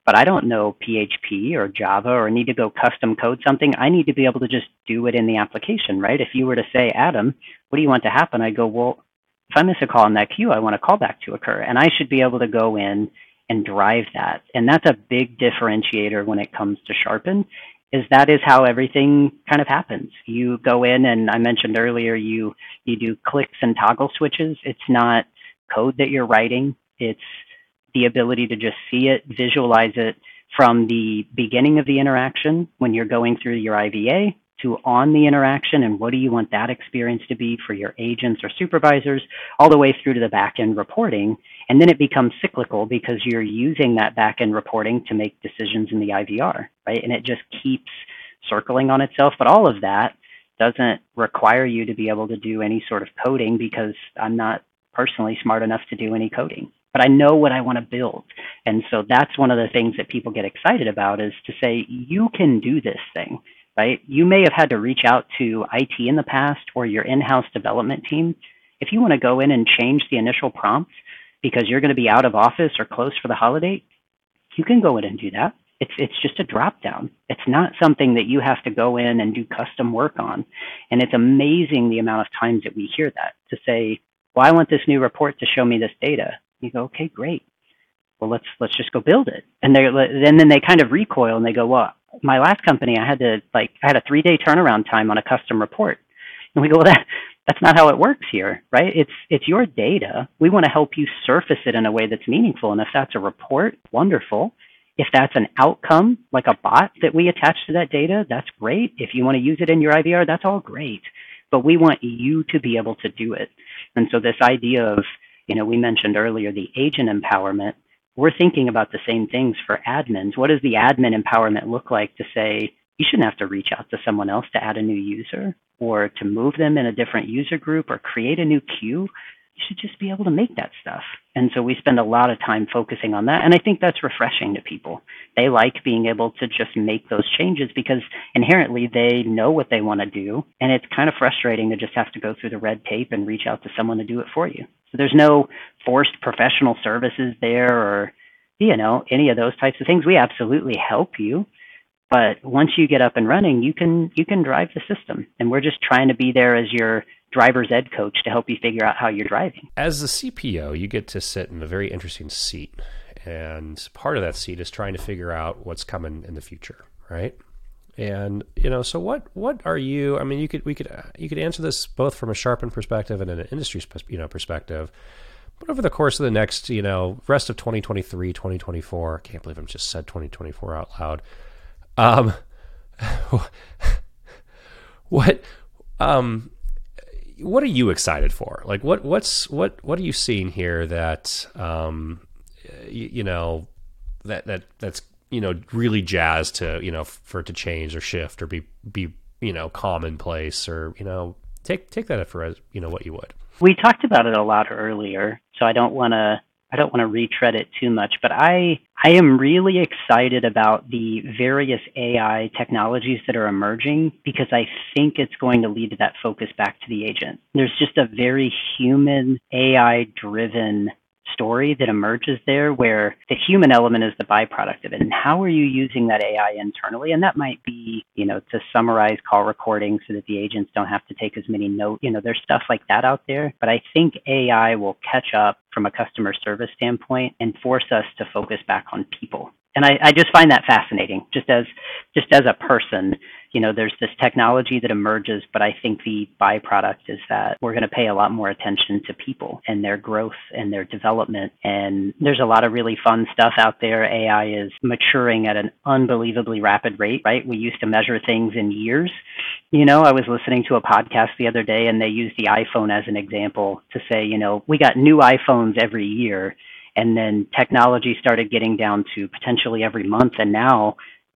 but I don't know PHP or Java or need to go custom code something. I need to be able to just do it in the application, right? If you were to say, Adam, what do you want to happen? I go, well, if I miss a call in that queue, I want a callback to occur. And I should be able to go in and drive that. And that's a big differentiator when it comes to Sharpen is that is how everything kind of happens. You go in and I mentioned earlier you you do clicks and toggle switches. It's not code that you're writing. It's the ability to just see it, visualize it from the beginning of the interaction when you're going through your IVA to on the interaction and what do you want that experience to be for your agents or supervisors, all the way through to the backend reporting. And then it becomes cyclical because you're using that backend reporting to make decisions in the IVR, right? And it just keeps circling on itself. But all of that doesn't require you to be able to do any sort of coding because I'm not personally smart enough to do any coding. But I know what I want to build. And so that's one of the things that people get excited about is to say, you can do this thing right? You may have had to reach out to IT in the past or your in-house development team. If you want to go in and change the initial prompt because you're going to be out of office or closed for the holiday, you can go in and do that. It's it's just a drop down. It's not something that you have to go in and do custom work on. And it's amazing the amount of times that we hear that to say, "Well, I want this new report to show me this data." You go, "Okay, great. Well, let's let's just go build it." And they then they kind of recoil and they go, "Well, my last company, I had to like I had a three day turnaround time on a custom report, and we go, well, that that's not how it works here, right? It's it's your data. We want to help you surface it in a way that's meaningful, and if that's a report, wonderful. If that's an outcome, like a bot that we attach to that data, that's great. If you want to use it in your IVR, that's all great. But we want you to be able to do it. And so this idea of, you know, we mentioned earlier the agent empowerment we're thinking about the same things for admins. What does the admin empowerment look like to say, you shouldn't have to reach out to someone else to add a new user or to move them in a different user group or create a new queue? You should just be able to make that stuff. And so we spend a lot of time focusing on that. And I think that's refreshing to people. They like being able to just make those changes because inherently they know what they want to do. And it's kind of frustrating to just have to go through the red tape and reach out to someone to do it for you. So there's no forced professional services there or, you know, any of those types of things. We absolutely help you. But once you get up and running, you can you can drive the system. And we're just trying to be there as your driver's ed coach to help you figure out how you're driving. As the CPO, you get to sit in a very interesting seat. And part of that seat is trying to figure out what's coming in the future, right? And you know, so what what are you? I mean, you could we could uh, you could answer this both from a sharpened perspective and an industry you know perspective. But over the course of the next, you know, rest of 2023, 2024, I can't believe i'm just said 2024 out loud. Um, what, um, what are you excited for? Like, what, what's, what, what are you seeing here that, um, you, you know, that, that, that's you know really jazzed to you know for it to change or shift or be be you know commonplace or you know take take that for you know what you would we talked about it a lot earlier so i don't want to I don't want to retread it too much, but I I am really excited about the various AI technologies that are emerging because I think it's going to lead to that focus back to the agent. There's just a very human AI driven story that emerges there where the human element is the byproduct of it. And how are you using that AI internally? And that might be, you know, to summarize call recordings so that the agents don't have to take as many notes. You know, there's stuff like that out there. But I think AI will catch up from a customer service standpoint and force us to focus back on people and I, I, just find that fascinating just as just as a person you know, there's this technology that emerges, but I think the byproduct is that we're going to pay a lot more attention to people and their growth and their development. And there's a lot of really fun stuff out there. AI is maturing at an unbelievably rapid rate, right? We used to measure things in years. You know, I was listening to a podcast the other day and they used the iPhone as an example to say, you know, we got new iPhones every year. And then technology started getting down to potentially every month. And now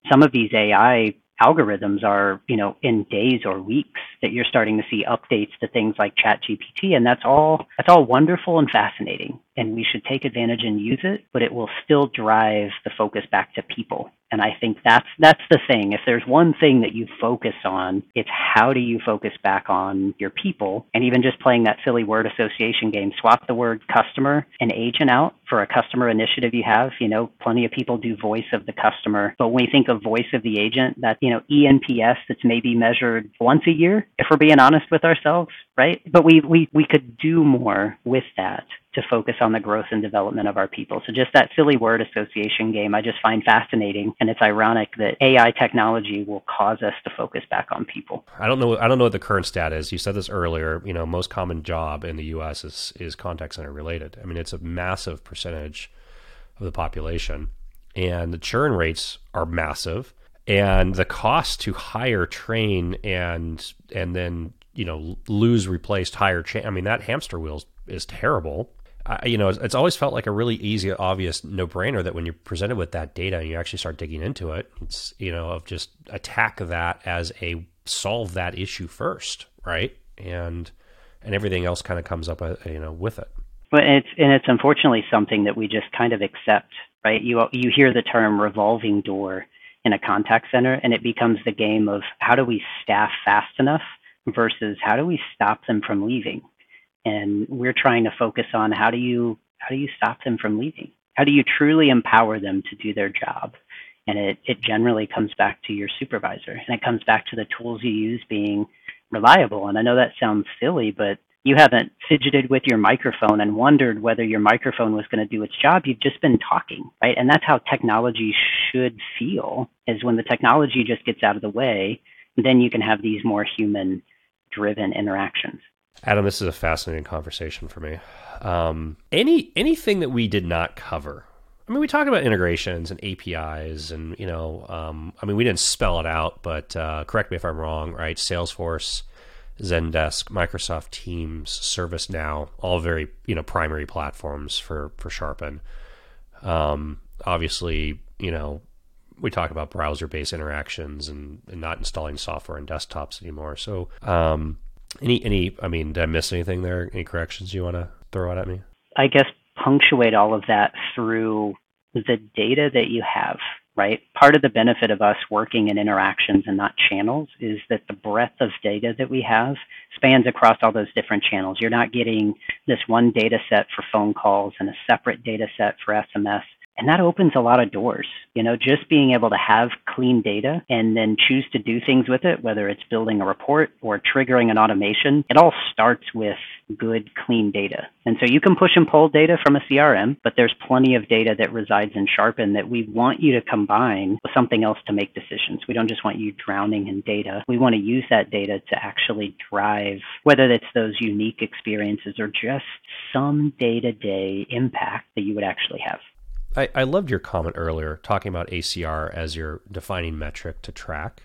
some of these AI algorithms are, you know, in days or weeks that you're starting to see updates to things like ChatGPT, and that's all that's all wonderful and fascinating. And we should take advantage and use it, but it will still drive the focus back to people and I think that's that's the thing. If there's one thing that you focus on, it's how do you focus back on your people and even just playing that silly word association game. Swap the word customer and agent out for a customer initiative you have. You know, plenty of people do voice of the customer. But when we think of voice of the agent, that you know, ENPS that's maybe measured once a year, if we're being honest with ourselves, right? But we we we could do more with that to focus on the growth and development of our people. So just that silly word association game I just find fascinating and it's ironic that AI technology will cause us to focus back on people. I don't know I don't know what the current stat is. You said this earlier, you know, most common job in the US is is contact center related. I mean, it's a massive percentage of the population and the churn rates are massive and the cost to hire, train and and then you know lose replaced hire cha- i mean that hamster wheel is terrible I, you know, it's always felt like a really easy, obvious no brainer that when you're presented with that data and you actually start digging into it, it's, you know, of just attack that as a solve that issue first, right? And, and everything else kind of comes up, uh, you know, with it. But it's, and it's unfortunately something that we just kind of accept, right? You, you hear the term revolving door in a contact center and it becomes the game of how do we staff fast enough versus how do we stop them from leaving and we're trying to focus on how do you how do you stop them from leaving? How do you truly empower them to do their job? And it, it generally comes back to your supervisor and it comes back to the tools you use being reliable. And I know that sounds silly, but you haven't fidgeted with your microphone and wondered whether your microphone was going to do its job. You've just been talking, right? And that's how technology should feel is when the technology just gets out of the way, then you can have these more human driven interactions. Adam, this is a fascinating conversation for me. Um, any anything that we did not cover. I mean, we talked about integrations and APIs, and you know, um, I mean, we didn't spell it out, but uh, correct me if I'm wrong. Right? Salesforce, Zendesk, Microsoft Teams, ServiceNow, all very you know primary platforms for for Sharpen. Um, obviously, you know, we talk about browser-based interactions and, and, not installing software on desktops anymore. So, um, any any I mean, did I miss anything there? Any corrections you want to throw out at me? I guess punctuate all of that through the data that you have, right? Part of the benefit of us working in interactions and not channels is that the breadth of data that we have spans across all those different channels. You're not getting this one data set for phone calls and a separate data set for SMS and that opens a lot of doors. You know, just being able to have clean data and then choose to do things with it, whether it's building a report or triggering an automation, it all starts with good, clean data. And so you can push and pull data from a CRM, but there's plenty of data that resides in Sharpen that we want you to combine with something else to make decisions. We don't just want you drowning in data. We want to use that data to actually drive, whether it's those unique experiences or just some day to day impact that you would actually have. I, I loved your comment earlier talking about ACR as your defining metric to track.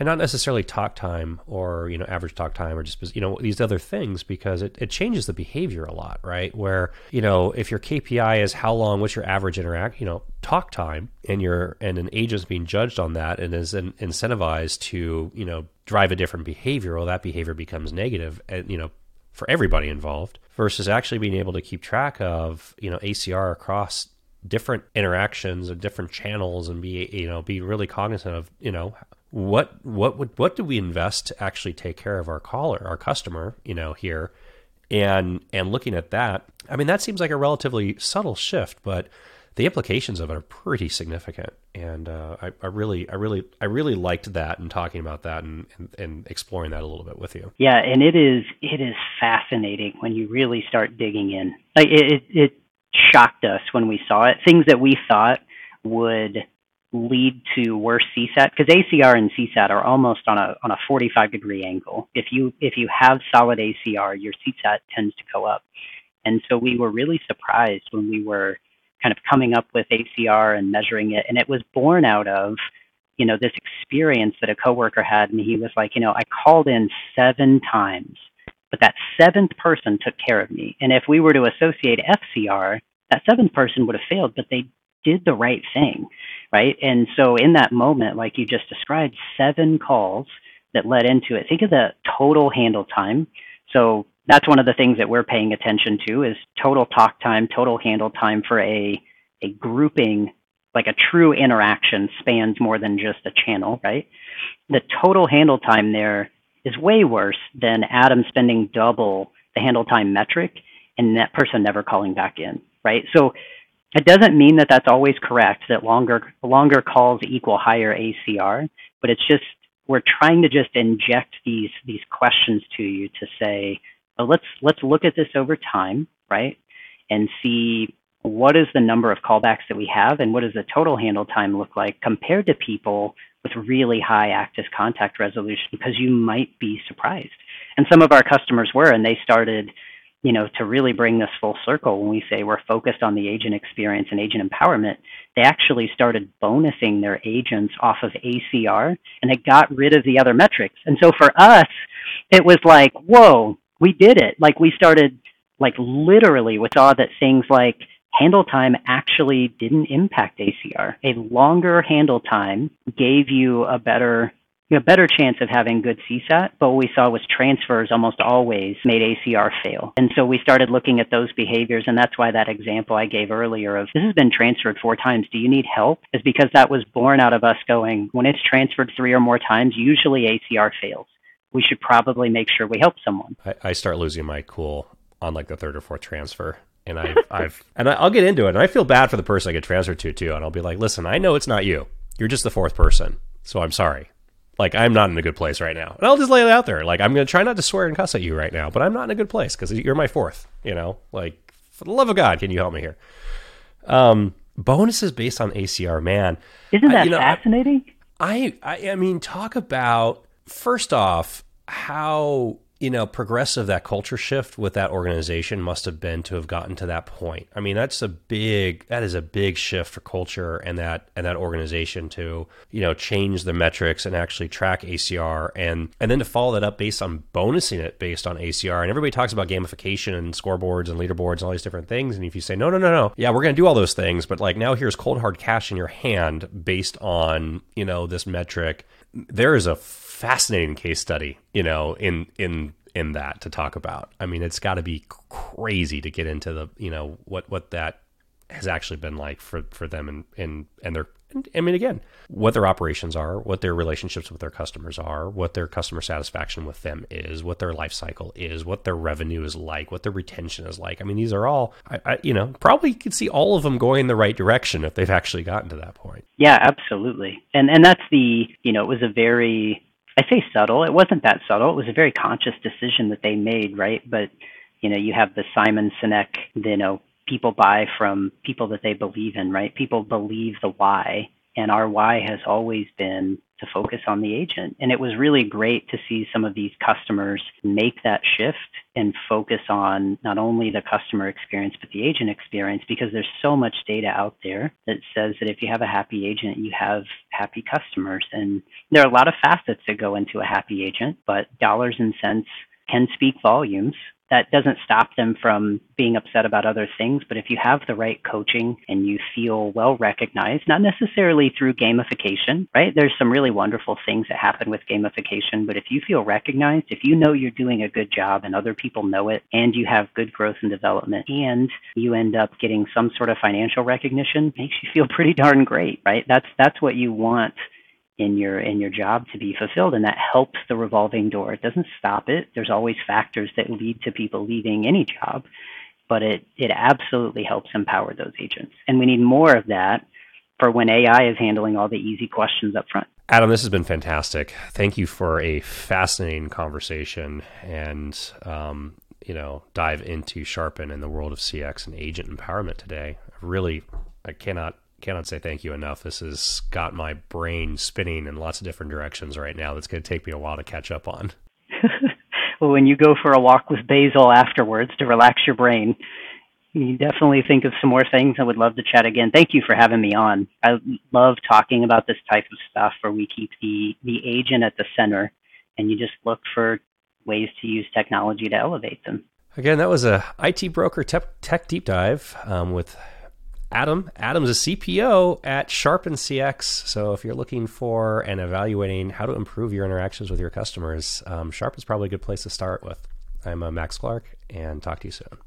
And not necessarily talk time or you know average talk time or just you know these other things because it, it changes the behavior a lot right? Where you know if your kpi is how long what's your average interact you know talk time and your and an agent's being judged on that and is in, incentivized to you know drive a different behavior well that behavior becomes negative and you know for everybody involved versus actually being able to keep track of, you know, ACR across different interactions and different channels and be, you know, be really cognizant of, you know, what what would what do we invest to actually take care of our caller, our customer, you know, here and and looking at that, I mean that seems like a relatively subtle shift, but the implications of it are pretty significant. And uh, I, I, really, I really, I really liked that and talking about that and, and, and, exploring that a little bit with you. Yeah, and it is it is fascinating when you really start digging in. Like it, it, it shocked us when we saw it. Things that we thought would lead to worse CSAT because ACR and CSAT are almost on a on a 45 degree angle. If you if you have solid ACR, your CSAT tends to go up. And so we were really surprised when we were kind of coming up with ACR and measuring it, and it was born out of you know this experience that a coworker had, and he was like, you know, I called in seven times, but that seventh person took care of me. And if we were to associate FCR, that seventh person would have failed, but they did the right thing right? And so in that moment, like you just described, seven calls that led into it. Think of the total handle time. So that's one of the things that we're paying attention to is total talk time, total handle time for a a grouping like a true interaction spans more than just a channel, right? The total handle time there is way worse than Adam spending double the handle time metric and that person never calling back in, right? So it doesn't mean that that's always correct, that longer, longer calls equal higher ACR, but it's just, we're trying to just inject these, these questions to you to say, let's, let's look at this over time, right? And see what is the number of callbacks that we have and what does the total handle time look like compared to people with really high active contact resolution because you might be surprised. And some of our customers were, and they started you know, to really bring this full circle, when we say we're focused on the agent experience and agent empowerment, they actually started bonusing their agents off of ACR and they got rid of the other metrics. And so for us, it was like, whoa, we did it. Like we started, like literally, we saw that things like handle time actually didn't impact ACR. A longer handle time gave you a better know, better chance of having good CSAT, but what we saw was transfers almost always made ACR fail. And so we started looking at those behaviors, and that's why that example I gave earlier of this has been transferred four times, do you need help? Is because that was born out of us going, when it's transferred three or more times, usually ACR fails. We should probably make sure we help someone. I, I start losing my cool on like the third or fourth transfer and I've, I've and I'll get into it. And I feel bad for the person I get transferred to too. And I'll be like, listen, I know it's not you. You're just the fourth person, so I'm sorry. Like I'm not in a good place right now, and I'll just lay it out there. Like I'm gonna try not to swear and cuss at you right now, but I'm not in a good place because you're my fourth. You know, like for the love of God, can you help me here? Um, bonuses based on ACR, man. Isn't that I, you know, fascinating? I, I I mean, talk about first off how you know, progressive that culture shift with that organization must have been to have gotten to that point. I mean, that's a big that is a big shift for culture and that and that organization to, you know, change the metrics and actually track ACR and and then to follow that up based on bonusing it based on ACR. And everybody talks about gamification and scoreboards and leaderboards and all these different things. And if you say, no, no, no, no, yeah, we're gonna do all those things, but like now here's cold hard cash in your hand based on, you know, this metric, there is a fascinating case study, you know, in in in that to talk about. I mean, it's got to be crazy to get into the, you know, what what that has actually been like for for them and and and their I mean, again, what their operations are, what their relationships with their customers are, what their customer satisfaction with them is, what their life cycle is, what their revenue is like, what their retention is like. I mean, these are all, I, I, you know, probably could see all of them going in the right direction if they've actually gotten to that point. Yeah, absolutely. And and that's the, you know, it was a very I say subtle. It wasn't that subtle. It was a very conscious decision that they made, right? But you know, you have the Simon Sinek, you know, people buy from people that they believe in, right? People believe the why, and our why has always been to focus on the agent. And it was really great to see some of these customers make that shift and focus on not only the customer experience, but the agent experience, because there's so much data out there that says that if you have a happy agent, you have happy customers. And there are a lot of facets that go into a happy agent, but dollars and cents can speak volumes that doesn't stop them from being upset about other things. But if you have the right coaching and you feel well recognized, not necessarily through gamification, right? There's some really wonderful things that happen with gamification. But if you feel recognized, if you know you're doing a good job and other people know it, and you have good growth and development, and you end up getting some sort of financial recognition, makes you feel pretty darn great, right? That's that's what you want in your in your job to be fulfilled and that helps the revolving door. It doesn't stop it. There's always factors that lead to people leaving any job but it it absolutely helps empower those agents. And we need more of that for when ai is handling all the easy questions up front. Adam this has been fantastic. Thank you for a fascinating conversation and um, you know dive into sharpen in the world of cx and agent empowerment today. Really i cannot cannot say thank you enough. This has got my brain spinning in lots of different directions right now. That's going to take me a while to catch up on. well, when you go for a walk with Basil afterwards to relax your brain, you definitely think of some more things. I would love to chat again. Thank you for having me on. I love talking about this type of stuff where we keep the, the agent at the center and you just look for ways to use technology to elevate them. Again, that was a IT broker tech, tech deep dive um, with Adam. Adam's a CPO at Sharpen CX. So if you're looking for and evaluating how to improve your interactions with your customers, um, Sharp is probably a good place to start with. I'm uh, Max Clark, and talk to you soon.